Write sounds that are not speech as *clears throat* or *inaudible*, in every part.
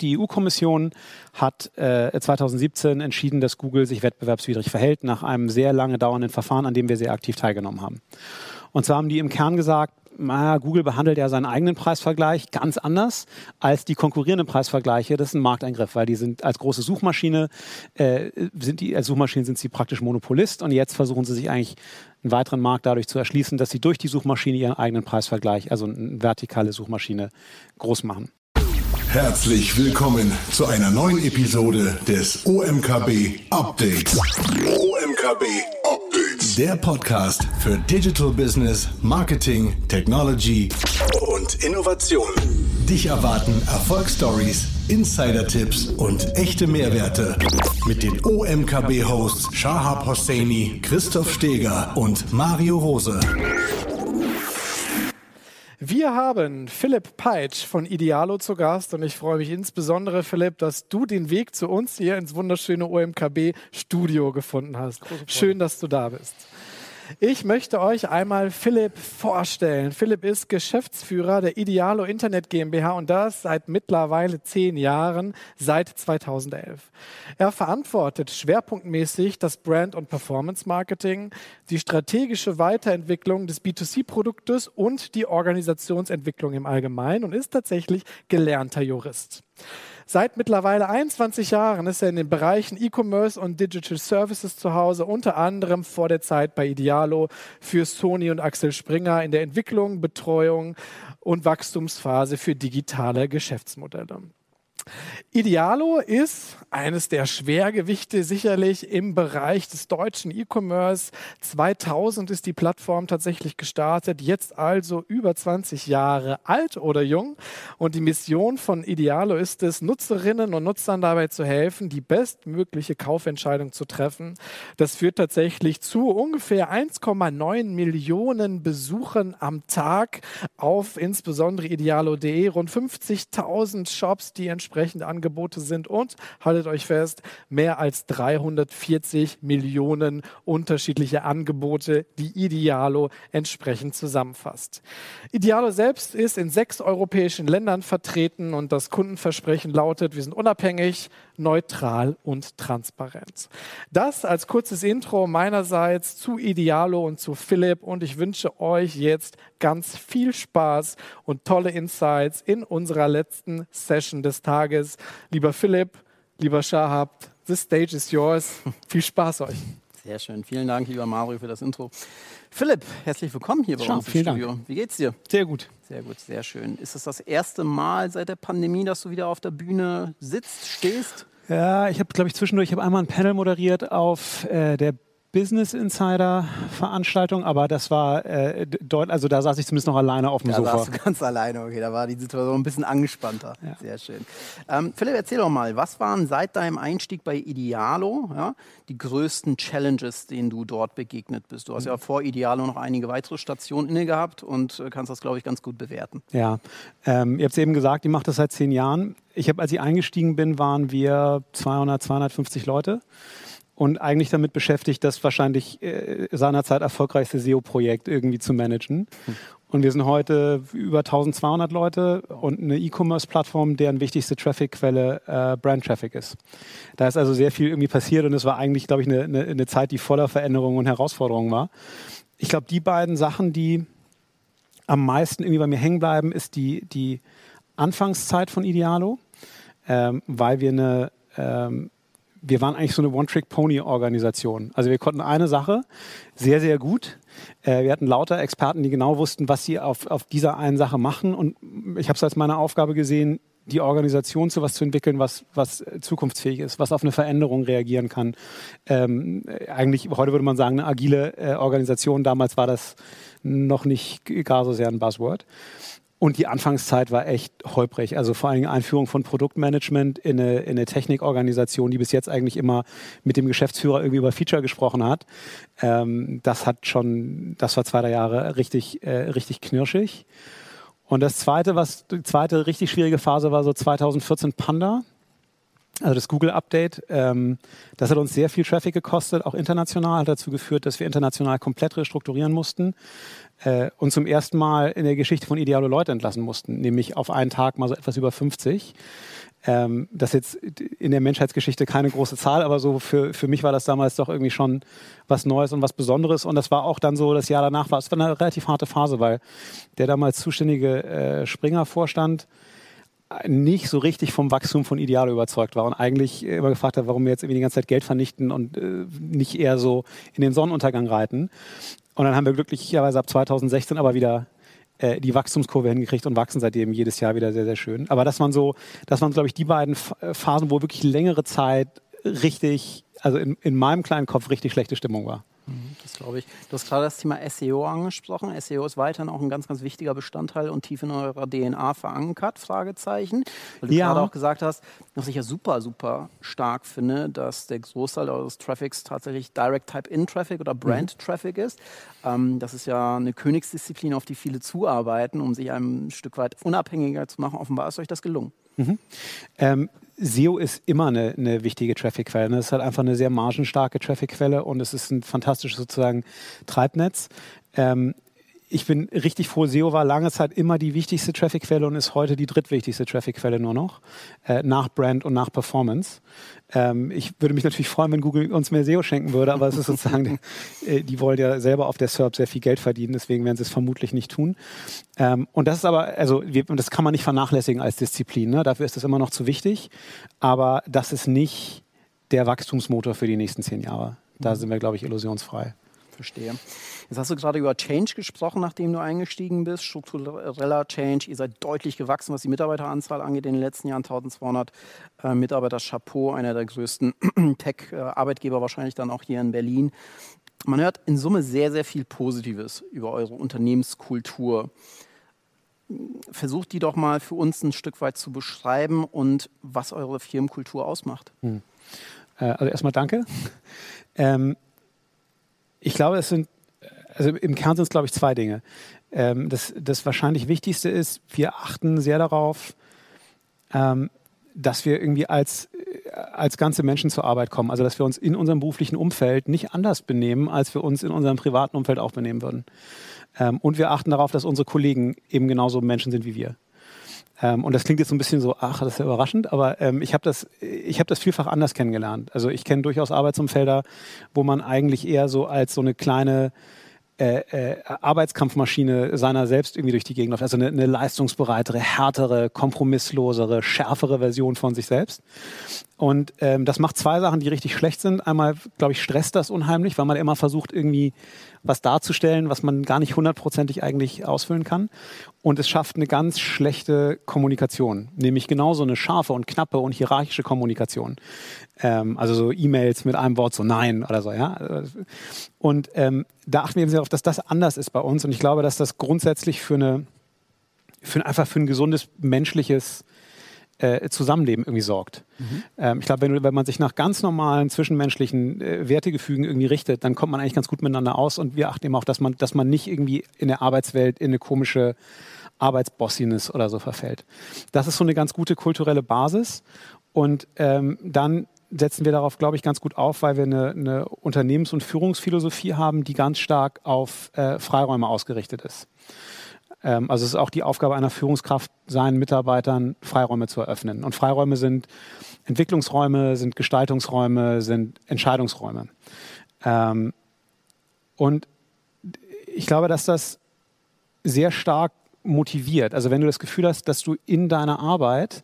Die EU-Kommission hat äh, 2017 entschieden, dass Google sich wettbewerbswidrig verhält, nach einem sehr lange dauernden Verfahren, an dem wir sehr aktiv teilgenommen haben. Und zwar haben die im Kern gesagt, na, Google behandelt ja seinen eigenen Preisvergleich ganz anders als die konkurrierenden Preisvergleiche. Das ist ein Markteingriff, weil die sind als große Suchmaschine, äh, sind die, als Suchmaschine sind sie praktisch Monopolist und jetzt versuchen sie sich eigentlich einen weiteren Markt dadurch zu erschließen, dass sie durch die Suchmaschine ihren eigenen Preisvergleich, also eine vertikale Suchmaschine, groß machen. Herzlich willkommen zu einer neuen Episode des OMKB Updates. OMKB Updates. Der Podcast für Digital Business, Marketing, Technology und Innovation. Dich erwarten Erfolgsstories, Insider-Tipps und echte Mehrwerte mit den OMKB-Hosts Shahab Hosseini, Christoph Steger und Mario Rose. Wir haben Philipp Peitsch von Idealo zu Gast und ich freue mich insbesondere, Philipp, dass du den Weg zu uns hier ins wunderschöne OMKB-Studio gefunden hast. Schön, dass du da bist. Ich möchte euch einmal Philipp vorstellen. Philipp ist Geschäftsführer der Idealo Internet GmbH und das seit mittlerweile zehn Jahren, seit 2011. Er verantwortet schwerpunktmäßig das Brand- und Performance-Marketing, die strategische Weiterentwicklung des B2C-Produktes und die Organisationsentwicklung im Allgemeinen und ist tatsächlich gelernter Jurist. Seit mittlerweile 21 Jahren ist er in den Bereichen E-Commerce und Digital Services zu Hause, unter anderem vor der Zeit bei Idealo für Sony und Axel Springer in der Entwicklung, Betreuung und Wachstumsphase für digitale Geschäftsmodelle. Idealo ist eines der Schwergewichte sicherlich im Bereich des deutschen E-Commerce. 2000 ist die Plattform tatsächlich gestartet, jetzt also über 20 Jahre alt oder jung. Und die Mission von Idealo ist es, Nutzerinnen und Nutzern dabei zu helfen, die bestmögliche Kaufentscheidung zu treffen. Das führt tatsächlich zu ungefähr 1,9 Millionen Besuchern am Tag auf insbesondere idealo.de, rund 50.000 Shops, die entsprechend entsprechende Angebote sind und haltet euch fest, mehr als 340 Millionen unterschiedliche Angebote, die Idealo entsprechend zusammenfasst. Idealo selbst ist in sechs europäischen Ländern vertreten und das Kundenversprechen lautet, wir sind unabhängig, neutral und transparent. Das als kurzes Intro meinerseits zu Idealo und zu Philipp und ich wünsche euch jetzt ganz viel Spaß und tolle Insights in unserer letzten Session des Tages. Lieber Philipp, lieber Shahab, the stage is yours. viel Spaß euch. Sehr schön. Vielen Dank, lieber Mario, für das Intro. Philipp, herzlich willkommen hier bei Schau, uns im Studio. Dank. Wie geht's dir? Sehr gut. Sehr gut, sehr schön. Ist es das, das erste Mal seit der Pandemie, dass du wieder auf der Bühne sitzt, stehst? Ja, ich habe, glaube ich, zwischendurch, ich habe einmal ein Panel moderiert auf äh, der Business Insider Veranstaltung, aber das war äh, dort, also da saß ich zumindest noch alleine auf dem da Sofa. Da saß du ganz alleine, okay, da war die Situation ein bisschen angespannter. Ja. Sehr schön. Ähm, Philipp, erzähl doch mal, was waren seit deinem Einstieg bei Idealo ja, die größten Challenges, denen du dort begegnet bist? Du hast ja vor Idealo noch einige weitere Stationen inne gehabt und äh, kannst das, glaube ich, ganz gut bewerten. Ja, ähm, ihr habt es eben gesagt, ich mache das seit zehn Jahren. Ich habe, als ich eingestiegen bin, waren wir 200, 250 Leute und eigentlich damit beschäftigt, das wahrscheinlich äh, seinerzeit erfolgreichste SEO-Projekt irgendwie zu managen. Hm. Und wir sind heute über 1200 Leute und eine E-Commerce-Plattform, deren wichtigste Traffic-Quelle äh, Brand-Traffic ist. Da ist also sehr viel irgendwie passiert und es war eigentlich, glaube ich, eine, eine, eine Zeit, die voller Veränderungen und Herausforderungen war. Ich glaube, die beiden Sachen, die am meisten irgendwie bei mir hängen bleiben, ist die, die Anfangszeit von Idealo, ähm, weil wir eine ähm, wir waren eigentlich so eine One-Trick-Pony-Organisation. Also wir konnten eine Sache sehr, sehr gut. Äh, wir hatten lauter Experten, die genau wussten, was sie auf, auf dieser einen Sache machen. Und ich habe es als meine Aufgabe gesehen, die Organisation zu was zu entwickeln, was, was zukunftsfähig ist, was auf eine Veränderung reagieren kann. Ähm, eigentlich, heute würde man sagen, eine agile äh, Organisation. Damals war das noch nicht gar so sehr ein Buzzword. Und die Anfangszeit war echt holprig. Also vor allem Einführung von Produktmanagement in eine, in eine Technikorganisation, die bis jetzt eigentlich immer mit dem Geschäftsführer irgendwie über Feature gesprochen hat. Ähm, das hat schon, das war zwei, drei Jahre richtig, äh, richtig knirschig. Und das zweite, was, die zweite richtig schwierige Phase war so 2014 Panda. Also das Google-Update, ähm, das hat uns sehr viel Traffic gekostet, auch international, hat dazu geführt, dass wir international komplett restrukturieren mussten äh, und zum ersten Mal in der Geschichte von Idealo Leute entlassen mussten, nämlich auf einen Tag mal so etwas über 50. Ähm, das ist jetzt in der Menschheitsgeschichte keine große Zahl, aber so für, für mich war das damals doch irgendwie schon was Neues und was Besonderes. Und das war auch dann so, das Jahr danach war es war eine relativ harte Phase, weil der damals zuständige äh, Springer-Vorstand nicht so richtig vom Wachstum von Idealo überzeugt war und eigentlich immer gefragt hat, warum wir jetzt irgendwie die ganze Zeit Geld vernichten und äh, nicht eher so in den Sonnenuntergang reiten. Und dann haben wir glücklicherweise ab 2016 aber wieder äh, die Wachstumskurve hingekriegt und wachsen seitdem jedes Jahr wieder sehr, sehr schön. Aber das waren so, das waren, glaube ich, die beiden äh, Phasen, wo wirklich längere Zeit richtig, also in, in meinem kleinen Kopf richtig schlechte Stimmung war. Mhm, das glaube ich. Du hast gerade das Thema SEO angesprochen. SEO ist weiterhin auch ein ganz, ganz wichtiger Bestandteil und tief in eurer DNA verankert, Fragezeichen. Weil du ja. gerade auch gesagt hast, was ich ja super, super stark finde, dass der Großteil eures Traffics tatsächlich Direct-Type-In-Traffic oder Brand-Traffic mhm. ist. Ähm, das ist ja eine Königsdisziplin, auf die viele zuarbeiten, um sich ein Stück weit unabhängiger zu machen. Offenbar ist euch das gelungen. Mhm. Ähm, SEO ist immer eine, eine wichtige Traffic-Quelle. Es ist halt einfach eine sehr margenstarke Traffic-Quelle und es ist ein fantastisches sozusagen Treibnetz. Ähm, ich bin richtig froh, SEO war lange Zeit immer die wichtigste Traffic-Quelle und ist heute die drittwichtigste Traffic-Quelle nur noch, äh, nach Brand und nach Performance. Ähm, ich würde mich natürlich freuen, wenn Google uns mehr SEO schenken würde, aber es ist sozusagen, *laughs* äh, die wollen ja selber auf der SERP sehr viel Geld verdienen, deswegen werden sie es vermutlich nicht tun. Ähm, und das ist aber, also wir, das kann man nicht vernachlässigen als Disziplin, ne? dafür ist es immer noch zu wichtig, aber das ist nicht der Wachstumsmotor für die nächsten zehn Jahre. Da sind wir, glaube ich, illusionsfrei. Verstehe. Jetzt hast du gerade über Change gesprochen, nachdem du eingestiegen bist, struktureller Change. Ihr seid deutlich gewachsen, was die Mitarbeiteranzahl angeht in den letzten Jahren. 1200 äh, Mitarbeiter, Chapeau, einer der größten *clears throat* Tech-Arbeitgeber wahrscheinlich dann auch hier in Berlin. Man hört in Summe sehr, sehr viel Positives über eure Unternehmenskultur. Versucht die doch mal für uns ein Stück weit zu beschreiben und was eure Firmenkultur ausmacht. Hm. Äh, also erstmal danke. Ähm, ich glaube, es sind also im Kern sind es, glaube ich, zwei Dinge. Ähm, das, das wahrscheinlich Wichtigste ist, wir achten sehr darauf, ähm, dass wir irgendwie als, äh, als ganze Menschen zur Arbeit kommen. Also dass wir uns in unserem beruflichen Umfeld nicht anders benehmen, als wir uns in unserem privaten Umfeld auch benehmen würden. Ähm, und wir achten darauf, dass unsere Kollegen eben genauso Menschen sind wie wir. Ähm, und das klingt jetzt so ein bisschen so, ach, das ist ja überraschend, aber ähm, ich habe das, hab das vielfach anders kennengelernt. Also ich kenne durchaus Arbeitsumfelder, wo man eigentlich eher so als so eine kleine äh, äh, Arbeitskampfmaschine seiner selbst irgendwie durch die Gegend läuft. Also eine, eine leistungsbereitere, härtere, kompromisslosere, schärfere Version von sich selbst. Und ähm, das macht zwei Sachen, die richtig schlecht sind. Einmal, glaube ich, stresst das unheimlich, weil man immer versucht, irgendwie was darzustellen, was man gar nicht hundertprozentig eigentlich ausfüllen kann. Und es schafft eine ganz schlechte Kommunikation, nämlich genauso eine scharfe und knappe und hierarchische Kommunikation. Ähm, also so E-Mails mit einem Wort so Nein oder so, ja. Und ähm, da achten wir eben sehr darauf, dass das anders ist bei uns. Und ich glaube, dass das grundsätzlich für eine, für einfach für ein gesundes menschliches äh, Zusammenleben irgendwie sorgt. Mhm. Ähm, ich glaube, wenn, wenn man sich nach ganz normalen zwischenmenschlichen äh, Wertegefügen irgendwie richtet, dann kommt man eigentlich ganz gut miteinander aus und wir achten eben auch, dass man, dass man nicht irgendwie in der Arbeitswelt in eine komische Arbeitsbossiness oder so verfällt. Das ist so eine ganz gute kulturelle Basis und ähm, dann setzen wir darauf, glaube ich, ganz gut auf, weil wir eine, eine Unternehmens- und Führungsphilosophie haben, die ganz stark auf äh, Freiräume ausgerichtet ist. Ähm, also es ist auch die Aufgabe einer Führungskraft, seinen Mitarbeitern Freiräume zu eröffnen. Und Freiräume sind Entwicklungsräume, sind Gestaltungsräume, sind Entscheidungsräume. Ähm, und ich glaube, dass das sehr stark motiviert. Also wenn du das Gefühl hast, dass du in deiner Arbeit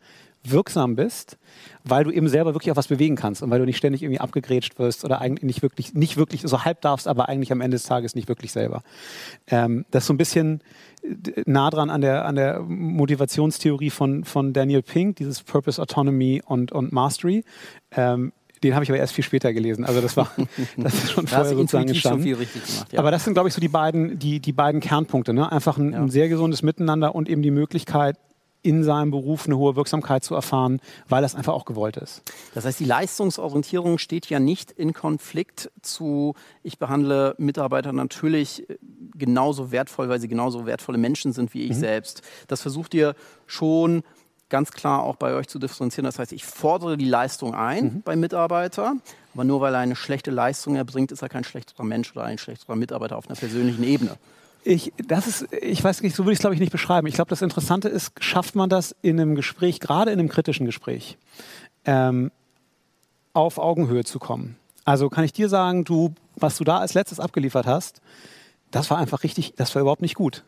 wirksam bist, weil du eben selber wirklich auch was bewegen kannst und weil du nicht ständig irgendwie abgegrätscht wirst oder eigentlich nicht wirklich, nicht wirklich so halb darfst, aber eigentlich am Ende des Tages nicht wirklich selber. Ähm, das ist so ein bisschen nah dran an der, an der Motivationstheorie von, von Daniel Pink, dieses Purpose, Autonomy und, und Mastery. Ähm, den habe ich aber erst viel später gelesen. Also das war *laughs* das ist schon vorher sozusagen entstanden. So gemacht, ja. Aber das sind, glaube ich, so die beiden, die, die beiden Kernpunkte. Ne? Einfach ein, ja. ein sehr gesundes Miteinander und eben die Möglichkeit, in seinem Beruf eine hohe Wirksamkeit zu erfahren, weil das einfach auch gewollt ist. Das heißt, die Leistungsorientierung steht ja nicht in Konflikt zu, ich behandle Mitarbeiter natürlich äh, genauso wertvoll, weil sie genauso wertvolle Menschen sind wie ich mhm. selbst. Das versucht ihr schon ganz klar auch bei euch zu differenzieren. Das heißt, ich fordere die Leistung ein mhm. beim Mitarbeiter, aber nur weil er eine schlechte Leistung erbringt, ist er kein schlechterer Mensch oder ein schlechterer Mitarbeiter auf einer persönlichen Ebene. Ich, das ist, ich weiß nicht, so würde ich es glaube ich nicht beschreiben. Ich glaube, das Interessante ist, schafft man das in einem Gespräch, gerade in einem kritischen Gespräch, ähm, auf Augenhöhe zu kommen. Also kann ich dir sagen, du, was du da als letztes abgeliefert hast, das war einfach richtig, das war überhaupt nicht gut.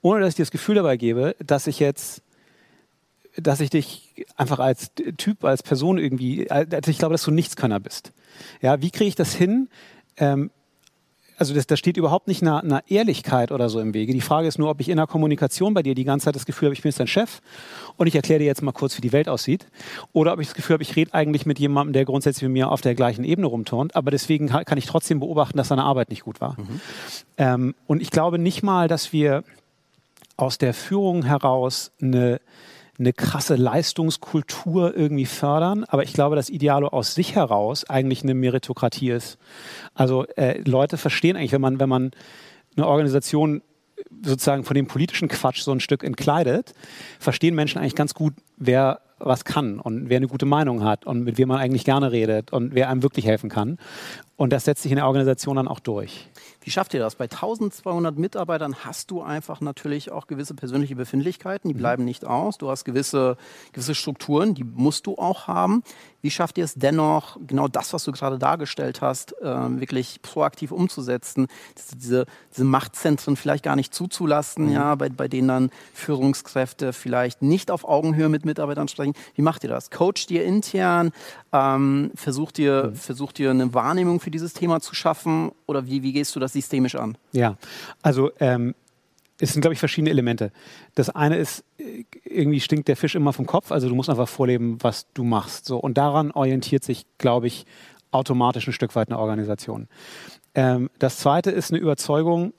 Ohne dass ich dir das Gefühl dabei gebe, dass ich jetzt, dass ich dich einfach als Typ, als Person irgendwie, also ich glaube, dass du Nichtskönner bist. Ja, wie kriege ich das hin, ähm, also das, da steht überhaupt nicht einer, einer, Ehrlichkeit oder so im Wege. Die Frage ist nur, ob ich in der Kommunikation bei dir die ganze Zeit das Gefühl habe, ich bin jetzt dein Chef und ich erkläre dir jetzt mal kurz, wie die Welt aussieht. Oder ob ich das Gefühl habe, ich rede eigentlich mit jemandem, der grundsätzlich mit mir auf der gleichen Ebene rumturnt, aber deswegen kann ich trotzdem beobachten, dass seine Arbeit nicht gut war. Mhm. Ähm, und ich glaube nicht mal, dass wir aus der Führung heraus eine eine krasse Leistungskultur irgendwie fördern. Aber ich glaube, dass Idealo aus sich heraus eigentlich eine Meritokratie ist. Also äh, Leute verstehen eigentlich, wenn man, wenn man eine Organisation sozusagen von dem politischen Quatsch so ein Stück entkleidet, verstehen Menschen eigentlich ganz gut, wer was kann und wer eine gute Meinung hat und mit wem man eigentlich gerne redet und wer einem wirklich helfen kann. Und das setzt sich in der Organisation dann auch durch. Wie schafft ihr das? Bei 1200 Mitarbeitern hast du einfach natürlich auch gewisse persönliche Befindlichkeiten, die mhm. bleiben nicht aus. Du hast gewisse, gewisse Strukturen, die musst du auch haben. Wie schafft ihr es dennoch, genau das, was du gerade dargestellt hast, äh, wirklich proaktiv umzusetzen, diese, diese Machtzentren vielleicht gar nicht zuzulassen, mhm. ja, bei, bei denen dann Führungskräfte vielleicht nicht auf Augenhöhe mit Mitarbeitern sprechen? Wie macht ihr das? Coacht ihr intern? Ähm, versucht, ihr, mhm. versucht ihr eine Wahrnehmung für dieses Thema zu schaffen? Oder wie, wie gehst du das systemisch an? Ja, also ähm, es sind, glaube ich, verschiedene Elemente. Das eine ist, äh, irgendwie stinkt der Fisch immer vom Kopf, also du musst einfach vorleben, was du machst. So. Und daran orientiert sich, glaube ich, automatisch ein Stück weit eine Organisation. Ähm, das zweite ist eine Überzeugung,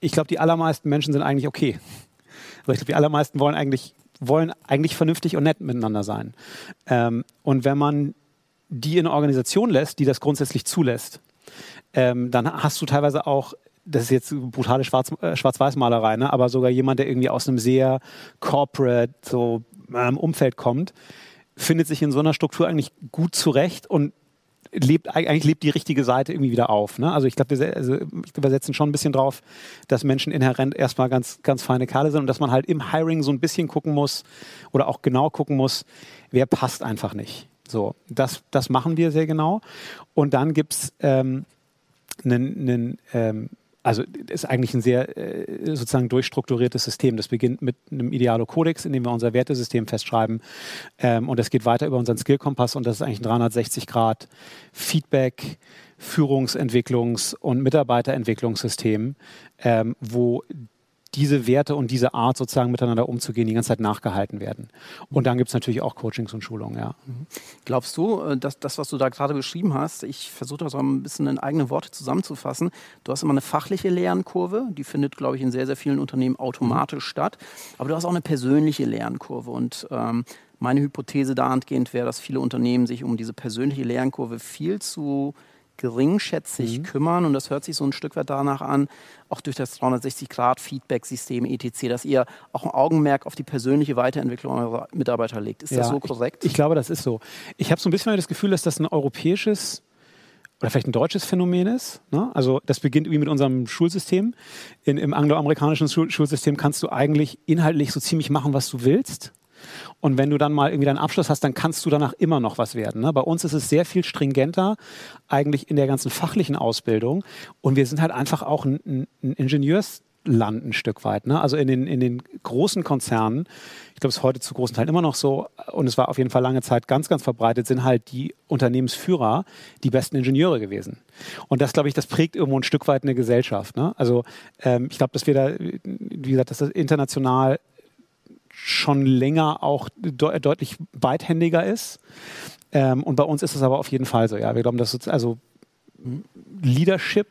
ich glaube, die allermeisten Menschen sind eigentlich okay. *laughs* Also ich glaube, die allermeisten wollen eigentlich, wollen eigentlich vernünftig und nett miteinander sein. Ähm, und wenn man die in eine Organisation lässt, die das grundsätzlich zulässt, ähm, dann hast du teilweise auch das ist jetzt brutale Schwarz, äh, Schwarz-Weiß-Malerei, ne? aber sogar jemand, der irgendwie aus einem sehr corporate so, ähm, Umfeld kommt, findet sich in so einer Struktur eigentlich gut zurecht und lebt, eigentlich lebt die richtige Seite irgendwie wieder auf. Ne? Also ich glaube, wir, also wir setzen schon ein bisschen drauf, dass Menschen inhärent erstmal ganz, ganz feine Kerle sind und dass man halt im Hiring so ein bisschen gucken muss oder auch genau gucken muss, wer passt einfach nicht. So, das, das machen wir sehr genau. Und dann gibt es ähm, einen, ähm, also ist eigentlich ein sehr äh, sozusagen durchstrukturiertes System. Das beginnt mit einem Idealo-Kodex, in dem wir unser Wertesystem festschreiben. Ähm, und das geht weiter über unseren Skill-Kompass und das ist eigentlich ein 360 Grad Feedback, Führungsentwicklungs- und Mitarbeiterentwicklungssystem, ähm, wo diese Werte und diese Art sozusagen miteinander umzugehen, die ganze Zeit nachgehalten werden. Und dann gibt es natürlich auch Coachings und Schulungen, ja. Glaubst du, äh, dass das, was du da gerade beschrieben hast, ich versuche das auch ein bisschen in eigene Worte zusammenzufassen, du hast immer eine fachliche Lernkurve, die findet, glaube ich, in sehr, sehr vielen Unternehmen automatisch statt, aber du hast auch eine persönliche Lernkurve und ähm, meine Hypothese dahingehend wäre, dass viele Unternehmen sich um diese persönliche Lernkurve viel zu geringschätzig mhm. kümmern. Und das hört sich so ein Stück weit danach an, auch durch das 360-Grad-Feedback-System etc., dass ihr auch ein Augenmerk auf die persönliche Weiterentwicklung eurer Mitarbeiter legt. Ist ja, das so korrekt? Ich, ich, glaube, das ist so. Ich habe so ein bisschen das Gefühl, dass das ein europäisches oder vielleicht ein deutsches Phänomen ist. Ne? Also das beginnt irgendwie mit unserem Schulsystem. In, Im angloamerikanischen Schul Schulsystem kannst du eigentlich inhaltlich so ziemlich machen, was du willst. Und wenn du dann mal irgendwie deinen Abschluss hast, dann kannst du danach immer noch was werden. Ne? Bei uns ist es sehr viel stringenter, eigentlich in der ganzen fachlichen Ausbildung. Und wir sind halt einfach auch ein, ein Ingenieursland ein Stück weit. Ne? Also in den, in den großen Konzernen, ich glaube, es ist heute zu großen Teilen immer noch so, und es war auf jeden Fall lange Zeit ganz, ganz verbreitet, sind halt die Unternehmensführer die besten Ingenieure gewesen. Und das, glaube ich, das prägt irgendwo ein Stück weit eine Gesellschaft. Ne? Also ähm, ich glaube, dass wir da, wie gesagt, dass das international schon länger auch de deutlich beidhändiger ist. Ähm, und bei uns ist es aber auf jeden Fall so. Ja, wir glauben, dass also Leadership,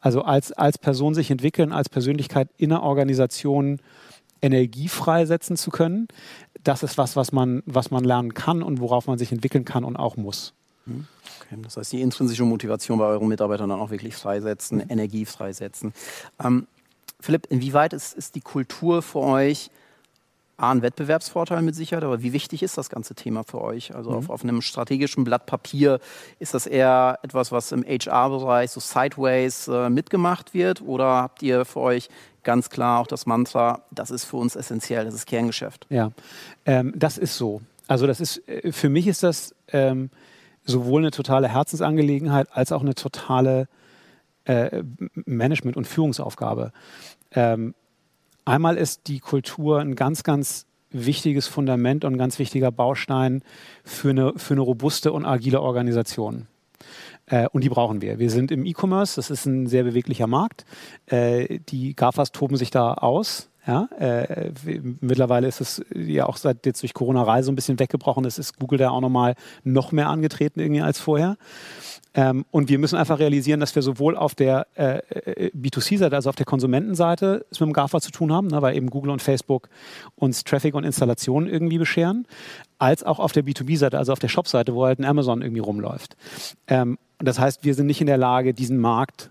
also als, als Person sich entwickeln, als Persönlichkeit in einer Organisation Energie freisetzen zu können, das ist was, was man, was man lernen kann und worauf man sich entwickeln kann und auch muss. Mhm. Okay, das heißt, die intrinsische Motivation bei euren Mitarbeitern dann auch wirklich freisetzen, mhm. Energie freisetzen. Ähm, Philipp, inwieweit ist, ist die Kultur für euch A, ein Wettbewerbsvorteil mit Sicherheit, aber wie wichtig ist das ganze Thema für euch? Also mhm. auf, auf, einem strategischen Blatt Papier, ist das eher etwas, was im HR-Bereich so sideways äh, mitgemacht wird oder habt ihr für euch ganz klar auch das Mantra, das ist für uns essentiell, das ist Kerngeschäft? Ja, ähm, das ist so. Also das ist, äh, für mich ist das ähm, sowohl eine totale Herzensangelegenheit als auch eine totale äh, Management- und Führungsaufgabe. Ähm, einmal ist die Kultur ein ganz, ganz wichtiges Fundament und ein ganz wichtiger Baustein für eine, für eine robuste und agile Organisation. Äh, und die brauchen wir. Wir sind im E-Commerce, das ist ein sehr beweglicher Markt. Äh, die GAFAs toben sich da aus. Ja, äh, mittlerweile ist es ja auch seit jetzt durch Corona-Reise ein bisschen weggebrochen. Es ist Google da auch nochmal noch mehr angetreten irgendwie als vorher. Ähm, und wir müssen einfach realisieren, dass wir sowohl auf der äh, äh B2C-Seite, also auf der Konsumentenseite, es mit dem GAFA zu tun haben, ne, weil eben Google und Facebook uns Traffic und Installationen irgendwie bescheren, als auch auf der B2B-Seite, also auf der Shop-Seite, wo halt ein Amazon irgendwie rumläuft. Ähm, das heißt, wir sind nicht in der Lage, diesen Markt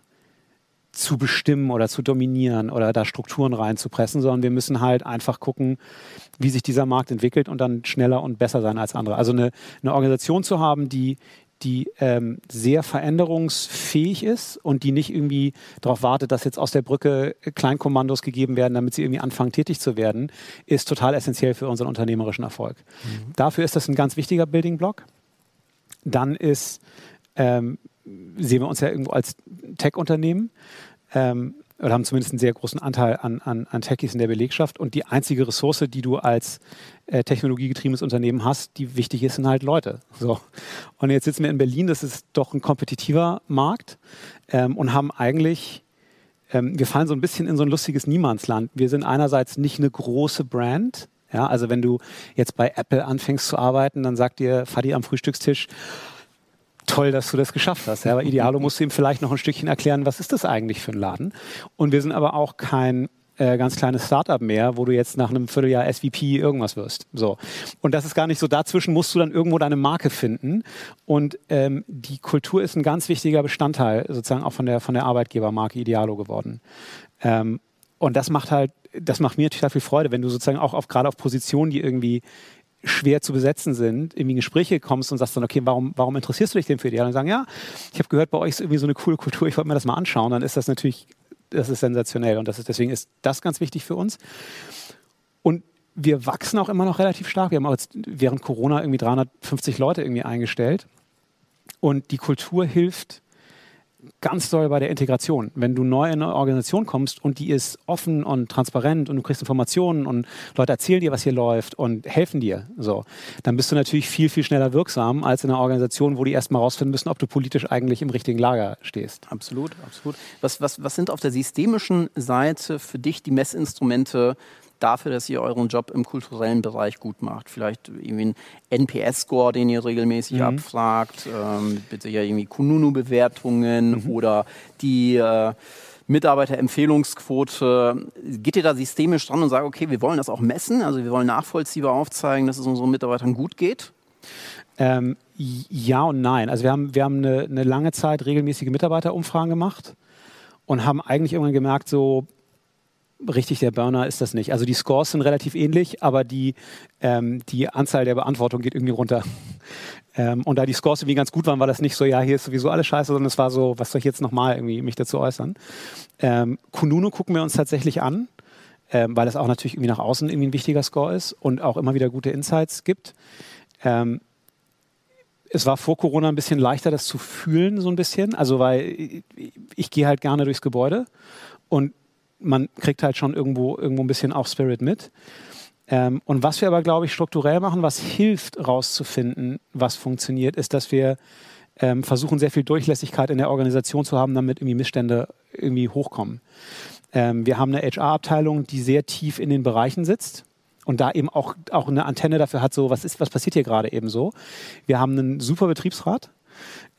zu bestimmen oder zu dominieren oder da Strukturen reinzupressen, sondern wir müssen halt einfach gucken, wie sich dieser Markt entwickelt und dann schneller und besser sein als andere. Also eine, eine Organisation zu haben, die die ähm, sehr veränderungsfähig ist und die nicht irgendwie darauf wartet, dass jetzt aus der Brücke Kleinkommandos gegeben werden, damit sie irgendwie anfangen, tätig zu werden, ist total essentiell für unseren unternehmerischen Erfolg. Mhm. Dafür ist das ein ganz wichtiger Building Block. Dann ist, ähm, sehen wir uns ja irgendwo als Tech-Unternehmen. Ähm, oder haben zumindest einen sehr großen Anteil an, an, an Techies in der Belegschaft. Und die einzige Ressource, die du als äh, technologiegetriebenes Unternehmen hast, die wichtig ist, sind halt Leute. So. Und jetzt sitzen wir in Berlin, das ist doch ein kompetitiver Markt ähm, und haben eigentlich, ähm, wir fallen so ein bisschen in so ein lustiges Niemandsland. Wir sind einerseits nicht eine große Brand. Ja, also wenn du jetzt bei Apple anfängst zu arbeiten, dann sagt dir Fadi am Frühstückstisch, toll, dass du das geschafft hast. Ja, aber Idealo musst du ihm vielleicht noch ein Stückchen erklären, was ist das eigentlich für ein Laden. Und wir sind aber auch kein äh, ganz kleines Startup mehr, wo du jetzt nach einem Vierteljahr SVP irgendwas wirst. So. Und das ist gar nicht so. Dazwischen musst du dann irgendwo deine Marke finden. Und ähm, die Kultur ist ein ganz wichtiger Bestandteil sozusagen auch von der, von der Arbeitgebermarke Idealo geworden. Ähm, und das macht halt, das macht mir total viel Freude, wenn du sozusagen auch auf, gerade auf Positionen, die irgendwie schwer zu besetzen sind, irgendwie in Gespräche kommst und sagst dann, okay, warum, warum interessierst du dich denn für die? Und dann sagen, ja, ich habe gehört, bei euch ist irgendwie so eine coole Kultur, ich wollte mir das mal anschauen, dann ist das natürlich, das ist sensationell und das ist, deswegen ist das ganz wichtig für uns. Und wir wachsen auch immer noch relativ stark. Wir haben auch jetzt während Corona irgendwie 350 Leute irgendwie eingestellt. Und die Kultur hilft ganz doll bei der Integration. Wenn du neu in eine Organisation kommst und die ist offen und transparent und du kriegst Informationen und Leute erzählen dir, was hier läuft und helfen dir, so, dann bist du natürlich viel, viel schneller wirksam als in einer Organisation, wo die erstmal rausfinden müssen, ob du politisch eigentlich im richtigen Lager stehst. Absolut, absolut. Was, was, was sind auf der systemischen Seite für dich die Messinstrumente, dafür, dass ihr euren Job im kulturellen Bereich gut macht. Vielleicht irgendwie ein NPS-Score, den ihr regelmäßig mhm. abfragt, ähm, bitte ja irgendwie Kununu-Bewertungen mhm. oder die äh, Mitarbeiterempfehlungsquote. Geht ihr da systemisch dran und sagt, okay, wir wollen das auch messen, also wir wollen nachvollziehbar aufzeigen, dass es unseren Mitarbeitern gut geht? Ähm, ja und nein. Also wir haben, wir haben eine, eine lange Zeit regelmäßige Mitarbeiterumfragen gemacht und haben eigentlich irgendwann gemerkt, so richtig der Burner ist das nicht. Also die Scores sind relativ ähnlich, aber die, ähm, die Anzahl der Beantwortung geht irgendwie runter. *laughs* Ähm, und da die Scores irgendwie ganz gut waren, war das nicht so, ja, hier ist sowieso alles scheiße, sondern es war so, was soll ich jetzt nochmal irgendwie mich dazu äußern? Ähm, Kununu gucken wir uns tatsächlich an, ähm, weil das auch natürlich irgendwie nach außen irgendwie ein wichtiger Score ist und auch immer wieder gute Insights gibt. Ähm, es war vor Corona ein bisschen leichter, das zu fühlen, so ein bisschen. Also, weil ich, ich gehe halt gerne durchs Gebäude und man kriegt halt schon irgendwo, irgendwo ein bisschen auch Spirit mit. Ähm, und was wir aber, glaube ich, strukturell machen, was hilft, rauszufinden, was funktioniert, ist, dass wir ähm, versuchen, sehr viel Durchlässigkeit in der Organisation zu haben, damit irgendwie Missstände irgendwie hochkommen. Ähm, wir haben eine HR-Abteilung, die sehr tief in den Bereichen sitzt und da eben auch, auch eine Antenne dafür hat, so was ist, was passiert hier gerade eben so. Wir haben einen super Betriebsrat,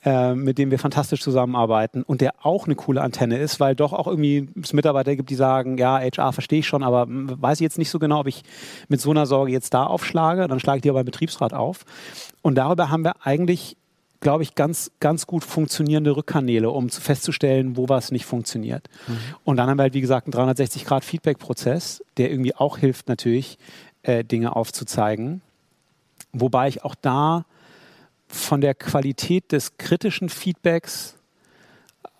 äh, mit dem wir fantastisch zusammenarbeiten und der auch eine coole Antenne ist, weil doch auch irgendwie es Mitarbeiter gibt, die sagen, ja, HR verstehe ich schon, aber weiß ich jetzt nicht so genau, ob ich mit so einer Sorge jetzt da aufschlage. Dann schlage ich die aber beim Betriebsrat auf. Und darüber haben wir eigentlich glaube ich, ganz, ganz gut funktionierende Rückkanäle, um zu festzustellen, wo was nicht funktioniert. Mhm. Und dann haben wir halt, wie gesagt, einen 360-Grad-Feedback-Prozess, der irgendwie auch hilft natürlich, äh, Dinge aufzuzeigen. Wobei ich auch da von der Qualität des kritischen Feedbacks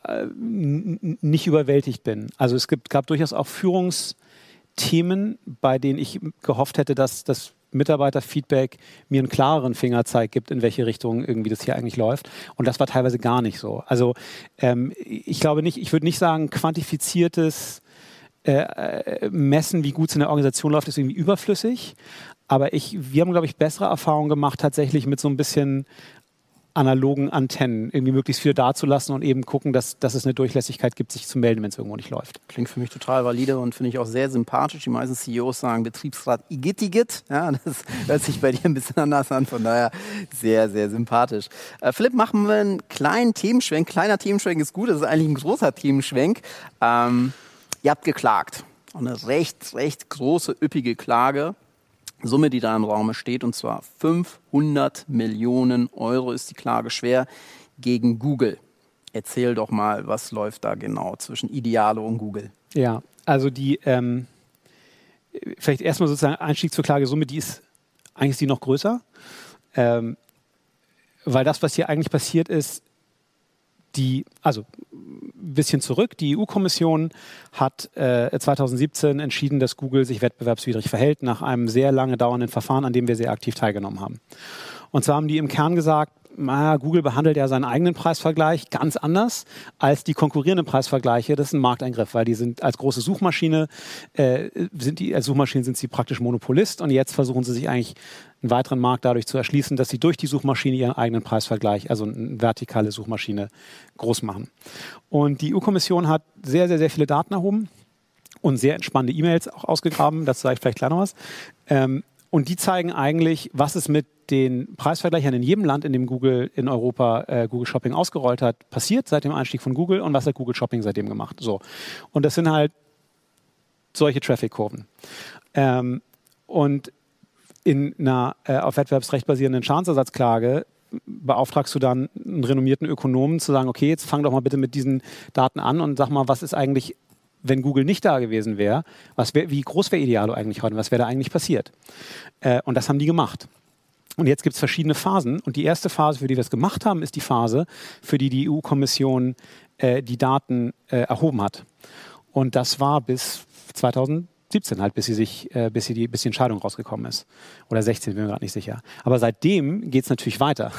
äh, nicht überwältigt bin. Also es gibt, gab durchaus auch Führungsthemen, bei denen ich gehofft hätte, dass das Mitarbeiterfeedback mir einen klareren Fingerzeig gibt, in welche Richtung irgendwie das hier eigentlich läuft. Und das war teilweise gar nicht so. Also ähm, ich glaube nicht, ich würde nicht sagen, quantifiziertes äh, äh, Messen, wie gut es in der Organisation läuft, ist irgendwie überflüssig. Aber ich, wir haben, glaube ich, bessere Erfahrungen gemacht, tatsächlich mit so ein bisschen analogen Antennen irgendwie möglichst viel dazulassen und eben gucken, dass, dass es eine Durchlässigkeit gibt, sich zu melden, wenn es irgendwo nicht läuft. Klingt für mich total valide und finde ich auch sehr sympathisch. Die meisten CEOs sagen Betriebsrat Igitt Igitt. Ja, *laughs* das hört sich bei dir ein bisschen anders an, von daher sehr, sehr sympathisch. Äh, Philipp, machen wir einen kleinen Themenschwenk. Kleiner Themenschwenk ist gut, das ist eigentlich ein großer Themenschwenk. Ähm, ihr habt geklagt. eine recht, recht große, üppige Klage Summe, die da im Raum steht, und zwar 500 Millionen Euro ist die Klage schwer gegen Google. Erzähl doch mal, was läuft da genau zwischen Idealo und Google? Ja, also die, ähm, vielleicht erstmal sozusagen Einstieg zur Klagesumme, die ist eigentlich ist die noch größer, ähm, weil das, was hier eigentlich passiert ist, die, also ein bisschen zurück, die EU-Kommission hat äh, 2017 entschieden, dass Google sich wettbewerbswidrig verhält, nach einem sehr lange dauernden Verfahren, an dem wir sehr aktiv teilgenommen haben. Und zwar haben die im Kern gesagt, na, Google behandelt ja seinen eigenen Preisvergleich ganz anders als die konkurrierenden Preisvergleiche. Das ist ein Markteingriff, weil die sind als große Suchmaschine, äh, sind die, als Suchmaschine sind sie praktisch Monopolist und jetzt versuchen sie sich eigentlich einen weiteren Markt dadurch zu erschließen, dass sie durch die Suchmaschine ihren eigenen Preisvergleich, also eine vertikale Suchmaschine, groß machen. Und die EU-Kommission hat sehr, sehr, sehr viele Daten erhoben und sehr entspannende E-Mails auch ausgegraben. Dazu sage ich vielleicht gleich noch was. Ähm, und die zeigen eigentlich, was es mit den Preisvergleichern in jedem Land, in dem Google in Europa äh, Google Shopping ausgerollt hat, passiert seit dem Einstieg von Google und was hat Google Shopping seitdem gemacht. So. Und das sind halt solche Traffic-Kurven. Ähm, und in einer äh, auf Wettbewerbsrecht basierenden Schadensersatzklage beauftragst du dann einen renommierten Ökonomen zu sagen, okay, jetzt fang doch mal bitte mit diesen Daten an und sag mal, was ist eigentlich wenn Google nicht da gewesen wäre, wär, wie groß wäre Idealo eigentlich heute? Was wäre da eigentlich passiert? Äh, und das haben die gemacht. Und jetzt gibt es verschiedene Phasen. Und die erste Phase, für die wir es gemacht haben, ist die Phase, für die die EU-Kommission äh, die Daten äh, erhoben hat. Und das war bis 2017 halt, bis sie sich, äh, bis, sie die, bis die Entscheidung rausgekommen ist. Oder 16, bin mir gerade nicht sicher. Aber seitdem geht es natürlich weiter.